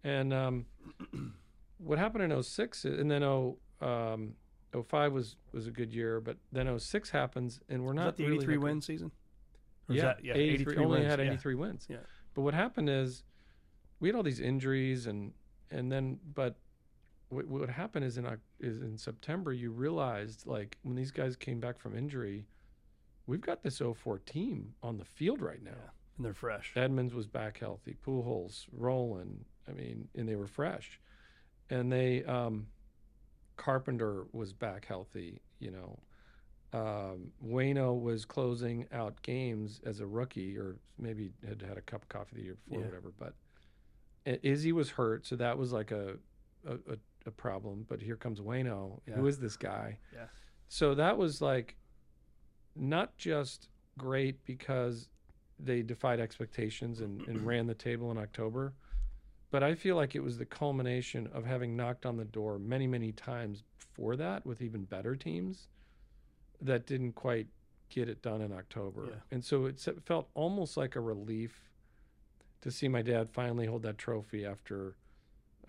And um, what happened in 06, and then 0, um, 05 was, was a good year, but then 06 happens, and we're not that the really 83 like a- win season? Or Yeah, that- yeah, 83, only wins, had yeah. 83 wins. Yeah. But what happened is we had all these injuries, and and then but what, what happened is in is in September you realized like when these guys came back from injury, we've got this 04 team on the field right now. And they're fresh. Edmonds was back healthy. Pujols, Rolen. I mean, and they were fresh, and they um, Carpenter was back healthy. You know, um, Waino was closing out games as a rookie, or maybe had had a cup of coffee the year before, Yeah. or whatever. But Izzy was hurt, so that was like a a, a, a problem. But here comes Waino. Yeah. Who is this guy? Yeah. So that was like not just great because they defied expectations and, and ran the table in October, but I feel like it was the culmination of having knocked on the door many, many times before that with even better teams that didn't quite get it done in October. Yeah. And so it felt almost like a relief to see my dad finally hold that trophy after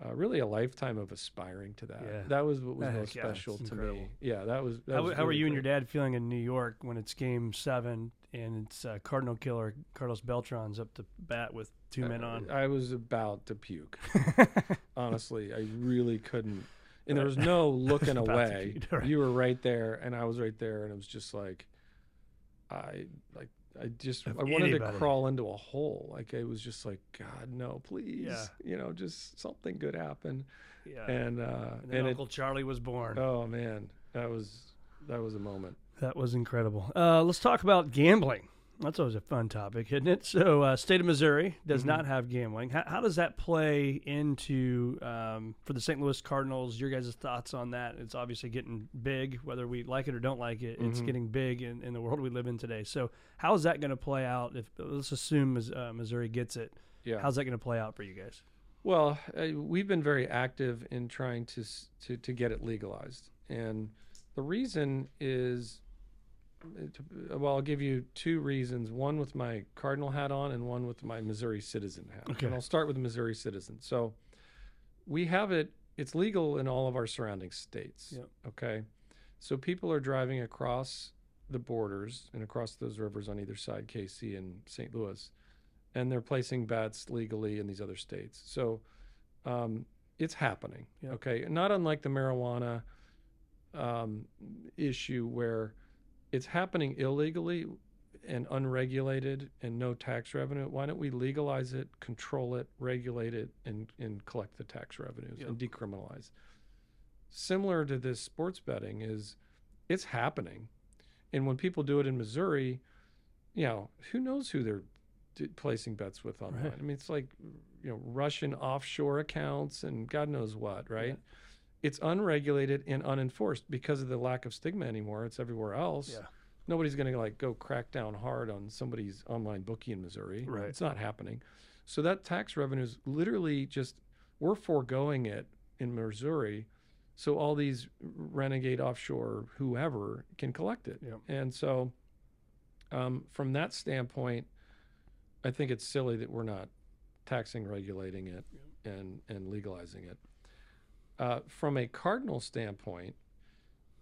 uh, really a lifetime of aspiring to that. Yeah. That was what was Heck most yeah, special to incredible. me. Yeah, that was. That How, was how were really you and your dad feeling in New York when it's Game Seven and it's uh, Cardinal killer Carlos Beltran's up to bat with two men on? I was about to puke. Honestly, I really couldn't. And there was no looking to away. puke, right. You were right there, and I was right there, and it was just like, I like, I just, If I wanted anybody- to crawl into a hole. Like it was just like, God, no, please, Yeah. you know, just something good happen. yeah. And uh, And and, Uncle Charlie was born. oh man, that was that was a moment. That was incredible. Uh, let's talk about gambling. That's always a fun topic, isn't it? So, uh, state of Missouri does Mm-hmm. not have gambling. How, how does that play into um, for the St. Louis Cardinals? Your guys' thoughts on that? It's obviously getting big, whether we like it or don't like it. It's Mhm. getting big in, in the world we live in today. So, how is that going to play out? If let's assume uh, Missouri gets it, Yeah. how's that going to play out for you guys? Well, uh, we've been very active in trying to, to to get it legalized, and the reason is, well, I'll give you two reasons. One with my Cardinal hat on, and one with my Missouri citizen hat. Okay. And I'll start with the Missouri citizen. So, we have it. It's legal in all of our surrounding states. Yep. Okay, so people are driving across the borders and across those rivers on either side, KC and St. Louis and they're placing bets legally in these other states. So um, it's happening. Yep. Okay, not unlike the marijuana um, issue where it's happening illegally and unregulated and no tax revenue. Why don't we legalize it, control it, regulate it, and and collect the tax revenues and decriminalize? Similar to this sports betting is, it's happening, and when people do it in Missouri, you know who knows who they're d- placing bets with online. Right. I mean, it's like you know Russian offshore accounts and God knows what, right? Yeah. It's unregulated and unenforced because of the lack of stigma anymore. It's everywhere else. Yeah. Nobody's going to like go crack down hard on somebody's online bookie in Missouri. Right. It's not happening. So that tax revenue is literally just we're foregoing it in Missouri, so all these renegade offshore whoever can collect it. Yep. And so, um, from that standpoint, I think it's silly that we're not taxing, regulating it, and and legalizing it. Uh, from a cardinal standpoint,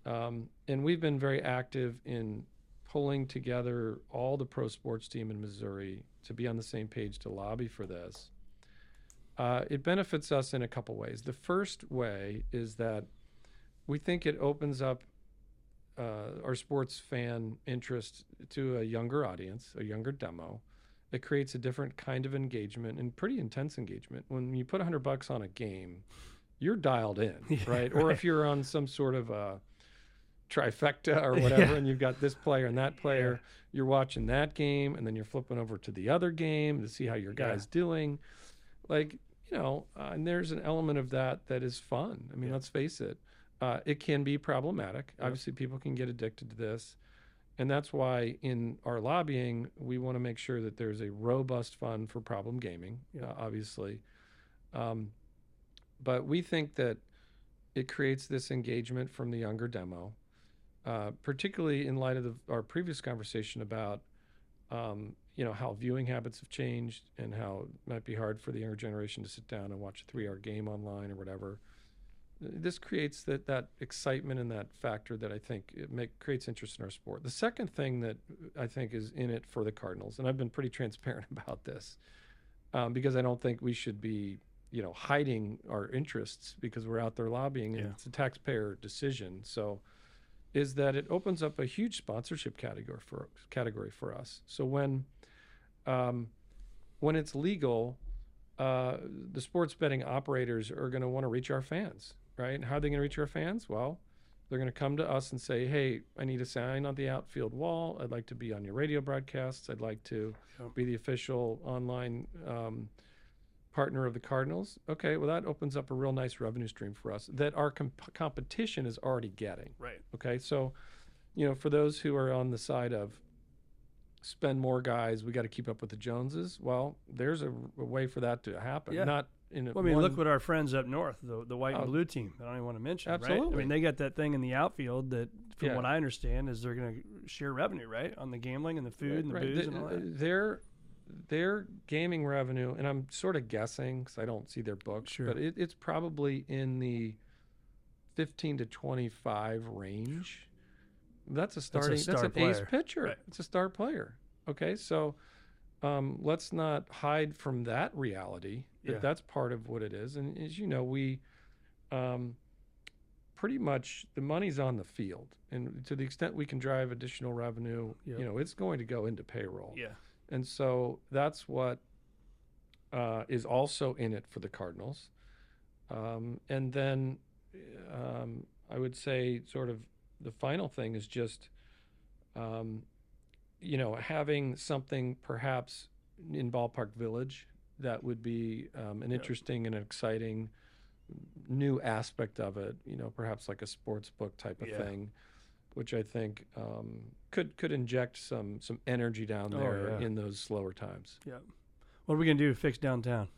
um, and we've been very active in pulling together all the pro sports team in Missouri to be on the same page to lobby for this. Uh, it benefits us in a couple ways. The first way is that we think it opens up uh, our sports fan interest to a younger audience, a younger demo. It creates a different kind of engagement and pretty intense engagement. When you put 100 bucks on a game, you're dialed in, Yeah, right? Or right. if you're on some sort of a trifecta or whatever, Yeah. and you've got this player and that player, you're watching that game, and then you're flipping over to the other game to see how your Yeah. guy's doing. Like, you know, uh, and there's an element of that that is fun. I mean, let's face it, uh, it can be problematic. Obviously, people can get addicted to this. And that's why in our lobbying, we want to make sure that there's a robust fund for problem gaming, Yeah. uh, obviously. Um, but we think that it creates this engagement from the younger demo, uh, particularly in light of the, our previous conversation about, um, you know, how viewing habits have changed and how it might be hard for the younger generation to sit down and watch a three-hour game online or whatever. This creates that that excitement and that factor that I think it make, creates interest in our sport. The second thing that I think is in it for the Cardinals, and I've been pretty transparent about this, um, because I don't think we should be, you know, hiding our interests because we're out there lobbying and Yeah. it's a taxpayer decision. So, is that it opens up a huge sponsorship category for category for us. So when um, when it's legal, uh, the sports betting operators are going to want to reach our fans, right? And how are they going to reach our fans? Well, they're going to come to us and say, "Hey, I need a sign on the outfield wall. I'd like to be on your radio broadcasts. I'd like to be the official online um, partner of the Cardinals." Okay, well that opens up a real nice revenue stream for us that our comp- competition is already getting. Right. Okay, so you know, for those who are on the side of spend more guys, we got to keep up with the Joneses. Well, there's a, a way for that to happen. Yeah. Not in a Well, I mean, one, look what our friends up north, the the white Oh. and blue team. I don't even want to mention, right? I mean, they got that thing in the outfield that, from Yeah. what I understand, is they're going to share revenue, right, on the gambling and the food and the right, booze and all that. Uh, they're their gaming revenue, and I'm sort of guessing because I don't see their books, Sure. but it, it's probably in the 15 to 25 range. That's a starting. That's, star an ace pitcher. Right. It's a star player. Okay, so um, let's not hide from that reality. That Yeah. that's part of what it is. And as you know, we um, pretty much the money's on the field, and to the extent we can drive additional revenue, Yep. you know, it's going to go into payroll. Yeah. And so that's what uh, is also in it for the Cardinals. Um, and then um, I would say, sort of, the final thing is just, um, you know, having something perhaps in Ballpark Village that would be um, an Yeah. interesting and exciting new aspect of it. You know, perhaps like a sports book type of Yeah. thing, which I think um, could could inject some some energy down Oh, there yeah. in those slower times. What are we gonna do to fix downtown?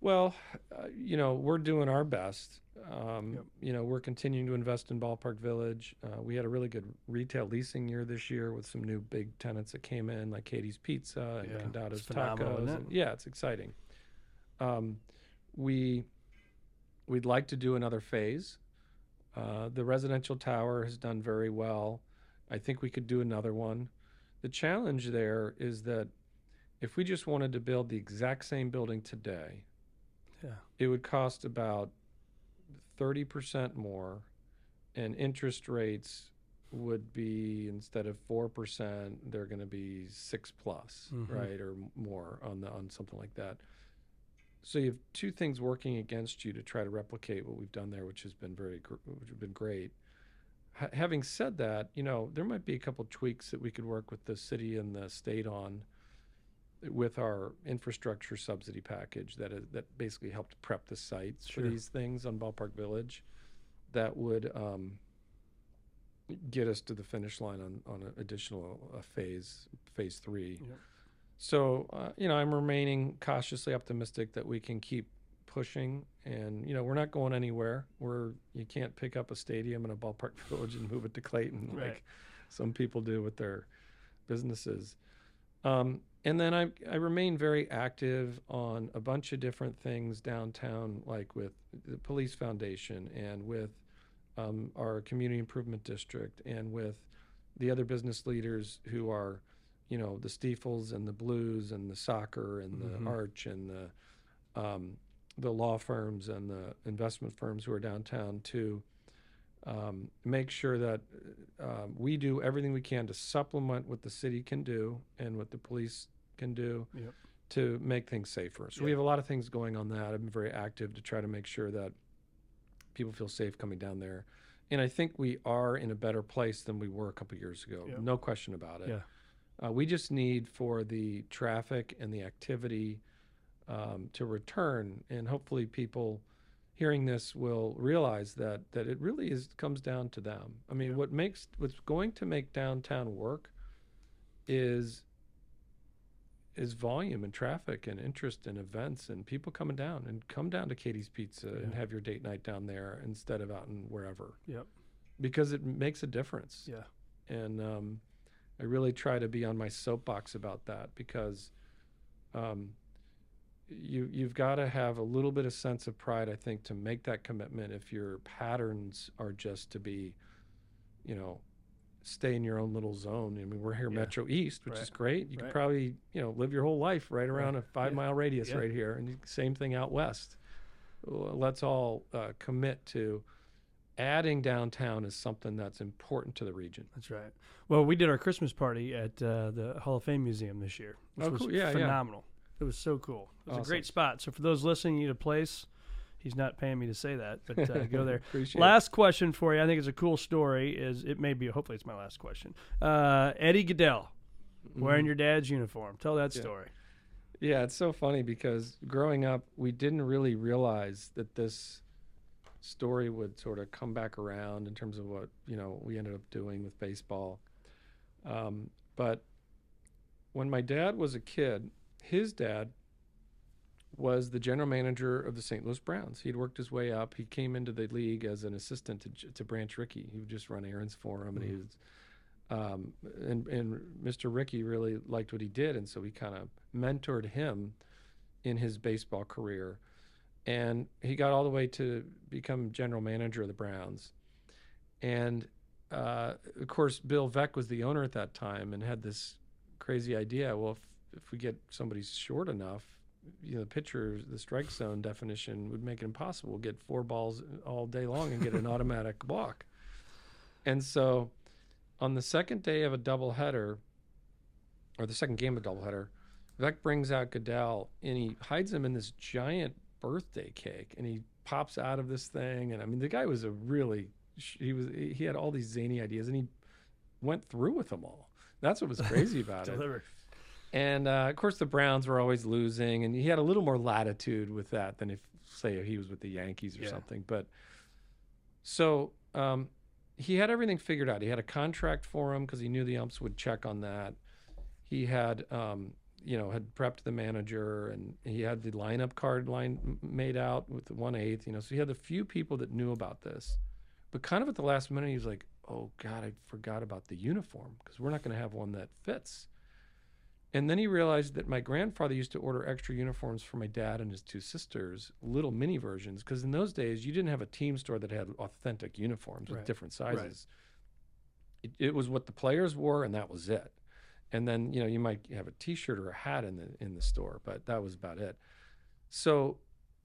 Well, uh, you know, we're doing our best. Um, Yep. You know, we're continuing to invest in Ballpark Village. Uh, we had a really good retail leasing year this year with some new big tenants that came in, like Katie's Pizza and Yeah, Condado's Tacos. isn't and- yeah, it's exciting. Um, we we'd like to do another phase. Uh, the residential tower has done very well. I think we could do another one. The challenge there is that if we just wanted to build the exact same building today, Yeah. it would cost about 30% more and interest rates would be instead of 4% they're going to be 6 plus, Mhm. right or more on the on something like that so you have two things working against you to try to replicate what we've done there which has been very which has been great ha- having said that you know there might be a couple tweaks that we could work with the city and the state on with our infrastructure subsidy package that is, that basically helped prep the sites Sure. for these things on Ballpark Village, that would um, get us to the finish line on on an additional uh, phase phase three. Yep. So uh, you know, I'm remaining cautiously optimistic that we can keep pushing, and you know, we're not going anywhere. We're you can't pick up a stadium in a Ballpark Village and move it to Clayton Right. like some people do with their businesses. Um, and then I, I remain very active on a bunch of different things downtown, like with the Police Foundation and with um, our Community Improvement District and with the other business leaders who are, you know, the Stifels and the Blues and the soccer and the Arch and the um, the law firms and the investment firms who are downtown to um, make sure that uh, we do everything we can to supplement what the city can do and what the police can do Yep. to make things safer. So we have a lot of things going on that. I've been very active to try to make sure that people feel safe coming down there. And I think we are in a better place than we were a couple years ago. Yep. No question about it. Yeah. Uh, we just need for the traffic and the activity um, to return, and hopefully people hearing this will realize that that it really is comes down to them. I mean, Yeah. what makes what's going to make downtown work is is volume and traffic and interest and events and people coming down and come down to Katie's Pizza and have your date night down there instead of out in wherever Yep. because it makes a difference Yeah. and um, I really try to be on my soapbox about that because um, you you've got to have a little bit of sense of pride, I think, to make that commitment. If your patterns are just to be, you know, stay in your own little zone. I mean, we're here Yeah. Metro East, which is great. You Right. can probably you know live your whole life right around Right. a five Yeah. mile radius Yeah. right here, and same thing out west. Let's all uh, commit to adding downtown is something that's important to the region. That's right. Well, we did our Christmas party at uh, the Hall of Fame Museum this year, which Oh, cool. Yeah, yeah. phenomenal. It was so cool. It was a great spot. So for those listening, you need a place. He's not paying me to say that, but uh, go there. Appreciate it. Last question for you. I think it's a cool story. Is it may be hopefully it's my last question. Uh, Eddie Gaedel wearing Mhm. your dad's uniform. Tell that Yeah. story. Yeah, it's so funny because growing up, we didn't really realize that this story would sort of come back around in terms of what you know we ended up doing with baseball. Um, but when my dad was a kid, his dad was the general manager of the St. Louis Browns. He'd worked his way up. He came into the league as an assistant to, to Branch Rickey. He would just run errands for him, and he was um, and and Mr. Rickey really liked what he did, and so he kind of mentored him in his baseball career, and he got all the way to become general manager of the Browns, and uh, of course Bill Veeck was the owner at that time and had this crazy idea. Well, if if we get somebody short enough, you know, the pitcher, the strike zone definition would make it impossible. Get four balls all day long and get an automatic walk. And so, on the second day of a doubleheader, or the second game of a doubleheader, Veeck brings out Gaedel and he hides him in this giant birthday cake, and he pops out of this thing. And I mean, the guy was a really he was he had all these zany ideas, and he went through with them all. That's what was crazy about it. And uh, of course, the Browns were always losing, and he had a little more latitude with that than if, say, he was with the Yankees or Yeah. something. But so um, he had everything figured out. He had a contract for him because he knew the umps would check on that. He had, um, you know, had prepped the manager, and he had the lineup card line made out with the one eighth. You know, so he had a few people that knew about this. But kind of at the last minute, he was like, "Oh God, I forgot about the uniform because we're not going to have one that fits." And then he realized that my grandfather used to order extra uniforms for my dad and his two sisters, little mini versions, because in those days you didn't have a team store that had authentic uniforms with different sizes. It, it was what the players wore, and that was it. And then you know you might have a T-shirt or a hat in the in the store, but that was about it. So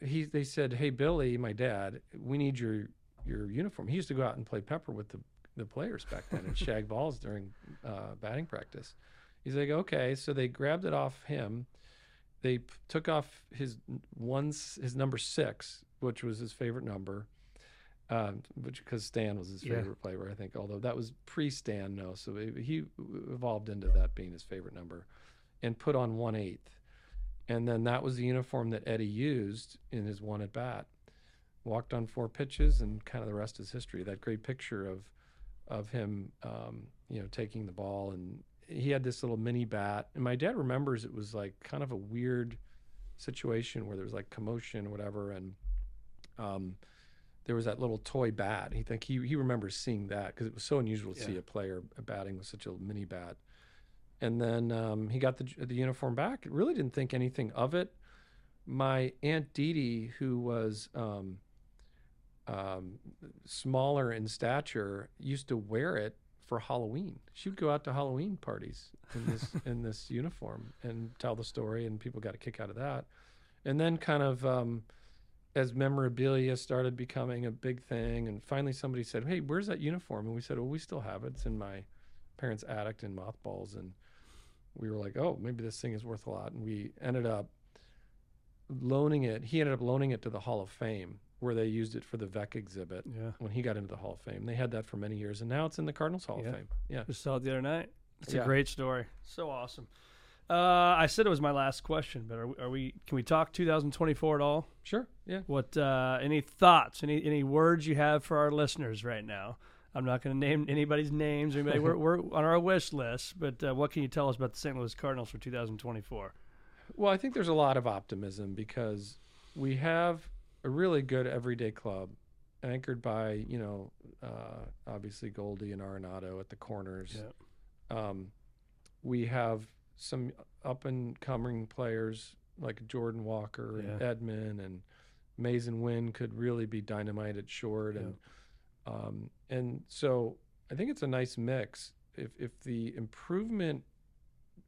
he they said, "Hey Billy, my dad, we need your your uniform." He used to go out and play pepper with the the players back then and shag balls during uh, batting practice. He's like, okay. So they grabbed it off him. They p- took off his one, his number six, which was his favorite number, um, which because Stan was his Yeah. favorite player, I think. Although that was pre-Stan, no. So it, he evolved into that being his favorite number, and put on one eighth, and then that was the uniform that Eddie used in his one at bat. Walked on four pitches, and kind of the rest is history. That great picture of of him, um, you know, taking the ball and he had this little mini bat. And my dad remembers it was like kind of a weird situation where there was like commotion or whatever. And um, there was that little toy bat. He think he, he remembers seeing that because it was so unusual to see a player batting with such a mini bat. And then um, he got the, the uniform back. Really didn't think anything of it. My aunt Dee Dee, who was um, um, smaller in stature, used to wear it for Halloween. She would go out to Halloween parties in this in this uniform and tell the story, and people got a kick out of that. And then, kind of um, as memorabilia started becoming a big thing, and finally somebody said, "Hey, where's that uniform?" And we said, "Oh, we still have it. It's in my parents' attic in mothballs." And we were like, "Oh, maybe this thing is worth a lot." And we ended up loaning it. He ended up loaning it to the Hall of Fame, where they used it for the Veeck exhibit Yeah. when he got into the Hall of Fame. They had that for many years, and now it's in the Cardinals Hall Yeah. of Fame. Yeah. Just saw it the other night. It's a great story. So awesome. Uh, I said it was my last question, but are we, are we? Can we talk 2024 at all? Sure. Yeah. What? Uh, any thoughts? Any any words you have for our listeners right now? I'm not going to name anybody's names anybody. we're, we're on our wish list, but uh, what can you tell us about the St. Louis Cardinals for 2024? Well, I think there's a lot of optimism because we have a really good everyday club anchored by, you know, uh, obviously Goldie and Arenado at the corners. Um, we have some up and coming players like Jordan Walker and Yeah. Edman and Masyn Winn could really be dynamite at short and um, and so I think it's a nice mix if if the improvement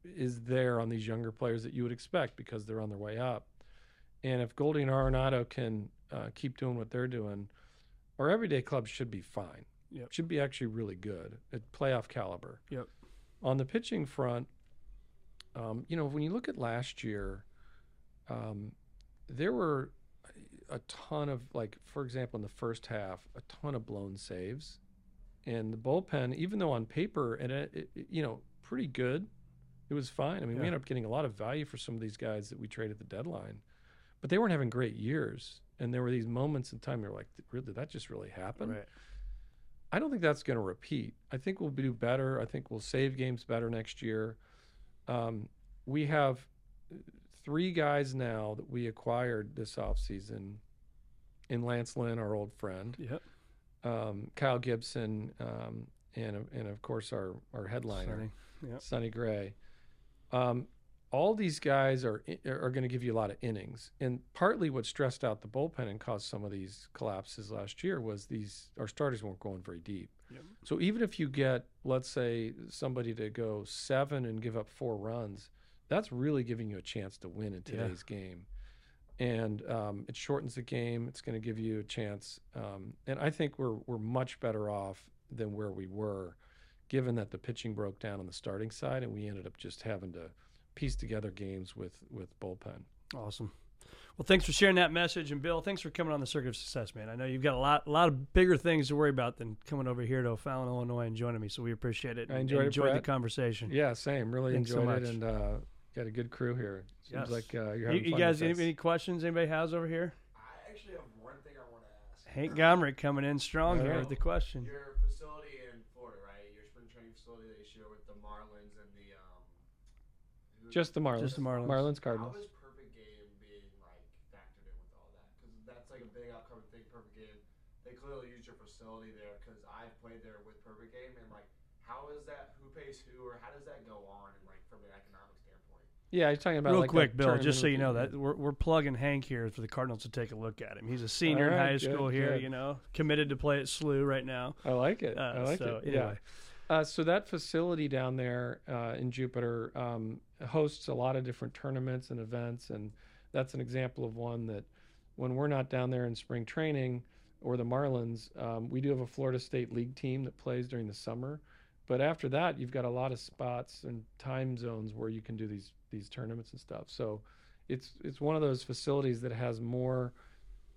is there on these younger players that you would expect because they're on their way up. And if Goldie and Arenado can uh, keep doing what they're doing, our everyday club should be fine. Yep. Should be actually really good at playoff caliber. Yep. On the pitching front, um, you know, when you look at last year, um, there were a ton of like, for example, in the first half, a ton of blown saves, and the bullpen, even though on paper and it, it, you know pretty good, it was fine. I mean, we ended up getting a lot of value for some of these guys that we traded at the deadline, but they weren't having great years. And there were these moments in time you're like, really, did that just really happen? Right. I don't think that's going to repeat. I think we'll do better. I think we'll save games better next year. Um, we have uh, three guys now that we acquired this offseason in Lance Lynn, our old friend, Yep. um, Kyle Gibson, um, and and of course our our headliner Sonny. Yep. Sonny Gray. Um, all these guys are are going to give you a lot of innings, and partly what stressed out the bullpen and caused some of these collapses last year was these our starters weren't going very deep. Yep. So even if you get, let's say, somebody to go seven and give up four runs, that's really giving you a chance to win in Yeah. today's game. And um, it shortens the game. It's going to give you a chance. Um, and I think we're we're much better off than where we were, given that the pitching broke down on the starting side, and we ended up just having to piece together games with with bullpen. Awesome. Well, thanks for sharing that message, and Bill, thanks for coming on the Circuit of Success, man. I know you've got a lot, a lot of bigger things to worry about than coming over here to O'Fallon, Illinois, and joining me. So we appreciate it. I and enjoyed it, the conversation. Yeah, same. Really Thanks so enjoyed it, and uh, got a good crew here. Yes. Seems like uh, you're having you fun guys, with any, this. any questions anybody has over here? I actually have one thing I want to ask. Hank Gomrick coming in strong All here with the question. Your facility in Florida, right? Your spring training facility that you share with the Marlins and the um. who- Just the Marlins. Just the Marlins. Marlins Cardinals. How is Perfect Game being like factored in with all that? Because that's like a big upcoming thing. Perfect Game. They clearly use your facility there because I've played there with Perfect Game and like, how is that? Who pays who, or how does that go on? And like from an economic standpoint. Yeah, you're talking about Real like quick, Bill, just so you know that we're, we're plugging Hank here for the Cardinals to take a look at him. He's a senior in high good, school here, good. you know, committed to play at SLU right now. I like it. Uh, I like so it. Yeah. Uh, so that facility down there uh, in Jupiter um, hosts a lot of different tournaments and events, and that's an example of one that when we're not down there in spring training or the Marlins, um, we do have a Florida State League team that plays during the summer. But after that, you've got a lot of spots and time zones where you can do these these tournaments and stuff. So it's it's one of those facilities that has more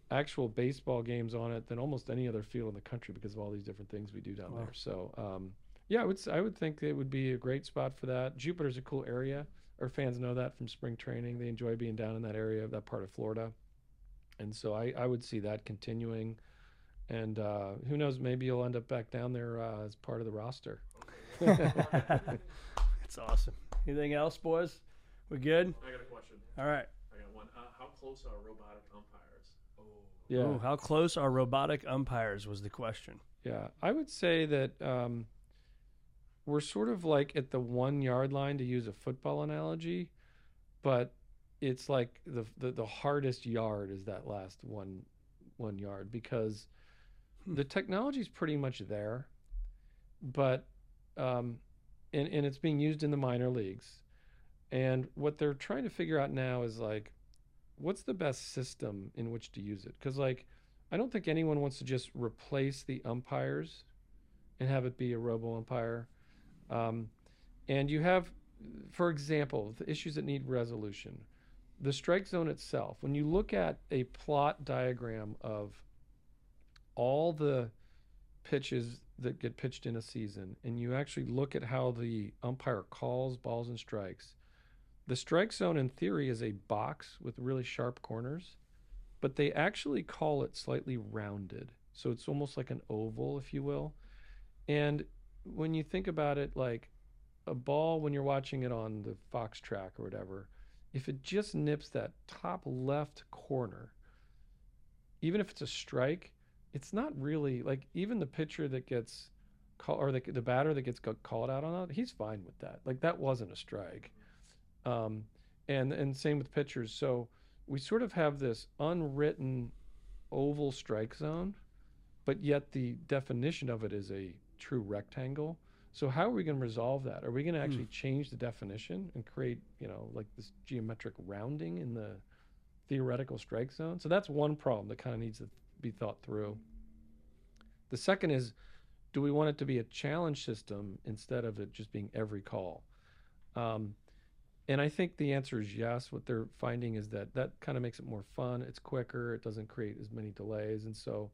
actual baseball games on it than almost any other field in the country because of all these different things we do down Wow. there. So um, yeah, I would s- I would think it would be a great spot for that. Jupiter's a cool area. Our fans know that from spring training. They enjoy being down in that area, that part of Florida, and so I, I would see that continuing. And uh, who knows, maybe you'll end up back down there uh, as part of the roster. It's awesome. Anything else, boys? We good? I got a question. All right. I got one. Uh, how close are robotic umpires? Oh, Yeah, Ooh, how close are robotic umpires? Was the question. yeah. I would say that um, we're sort of like at the one yard line to use a football analogy, but it's like the the, the hardest yard is that last one one yard because Hmm. the technology's pretty much there, but um, and and it's being used in the minor leagues, and what they're trying to figure out now is like, what's the best system in which to use it? Because like, I don't think anyone wants to just replace the umpires and have it be a robo umpire. Um, and you have, for example, the issues that need resolution. The strike zone itself, when you look at a plot diagram of all the pitches that get pitched in a season, and you actually look at how the umpire calls balls and strikes, the strike zone in theory is a box with really sharp corners, but they actually call it slightly rounded. So it's almost like an oval, if you will. And when you think about it, like a ball, when you're watching it on the Fox track or whatever, if it just nips that top left corner, even if it's a strike, it's not really like even the pitcher that gets call or the, the batter that gets called out on that, he's fine with that. Like that wasn't a strike. Um, and and same with pitchers. So we sort of have this unwritten oval strike zone, but yet the definition of it is a true rectangle. So how are we going to resolve that? Are we going to actually change the definition and create, you know, like this geometric rounding in the theoretical strike zone? So that's one problem that kind of needs to be thought through. The second is, do we want it to be a challenge system instead of it just being every call? Um, and I think the answer is yes. What they're finding is that that kind of makes it more fun. It's quicker. It doesn't create as many delays. And so,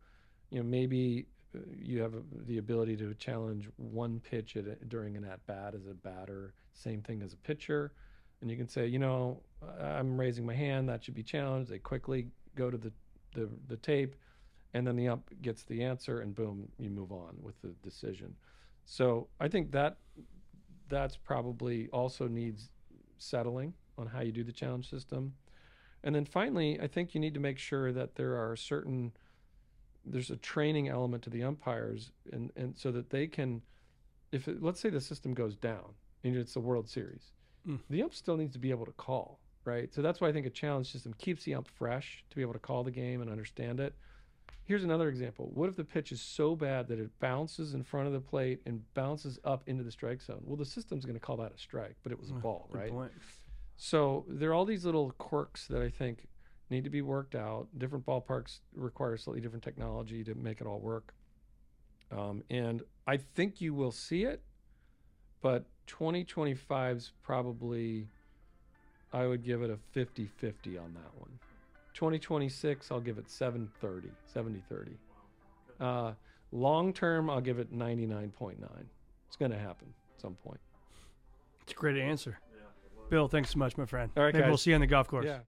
you know, maybe you have the ability to challenge one pitch at during an at bat as a batter, same thing as a pitcher. And you can say, you know, I'm raising my hand. That should be challenged. They quickly go to the, the, the tape, and then the ump gets the answer, and boom, you move on with the decision. So I think that that's probably also needs settling on how you do the challenge system. And then finally, I think you need to make sure that there are certain there's a training element to the umpires and, and so that they can if it, let's say the system goes down and it's the World Series, Mm. the ump still needs to be able to call, right? So that's why I think a challenge system keeps the ump fresh to be able to call the game and understand it. Here's another example. What if the pitch is so bad that it bounces in front of the plate and bounces up into the strike zone? Well, the system's going to call that a strike, but it was a ball, Good right? point. So there are all these little quirks that I think need to be worked out. Different ballparks require slightly different technology to make it all work. Um, and I think you will see it, but 2025's probably, I would give it a 50 50 on that one. 2026, I'll give it 730, 70 30. Uh, long term, I'll give it 99.9. It's going to happen at some point. It's a great answer. Bill, thanks so much, my friend. All right, Maybe we'll see you on the golf course. Yeah.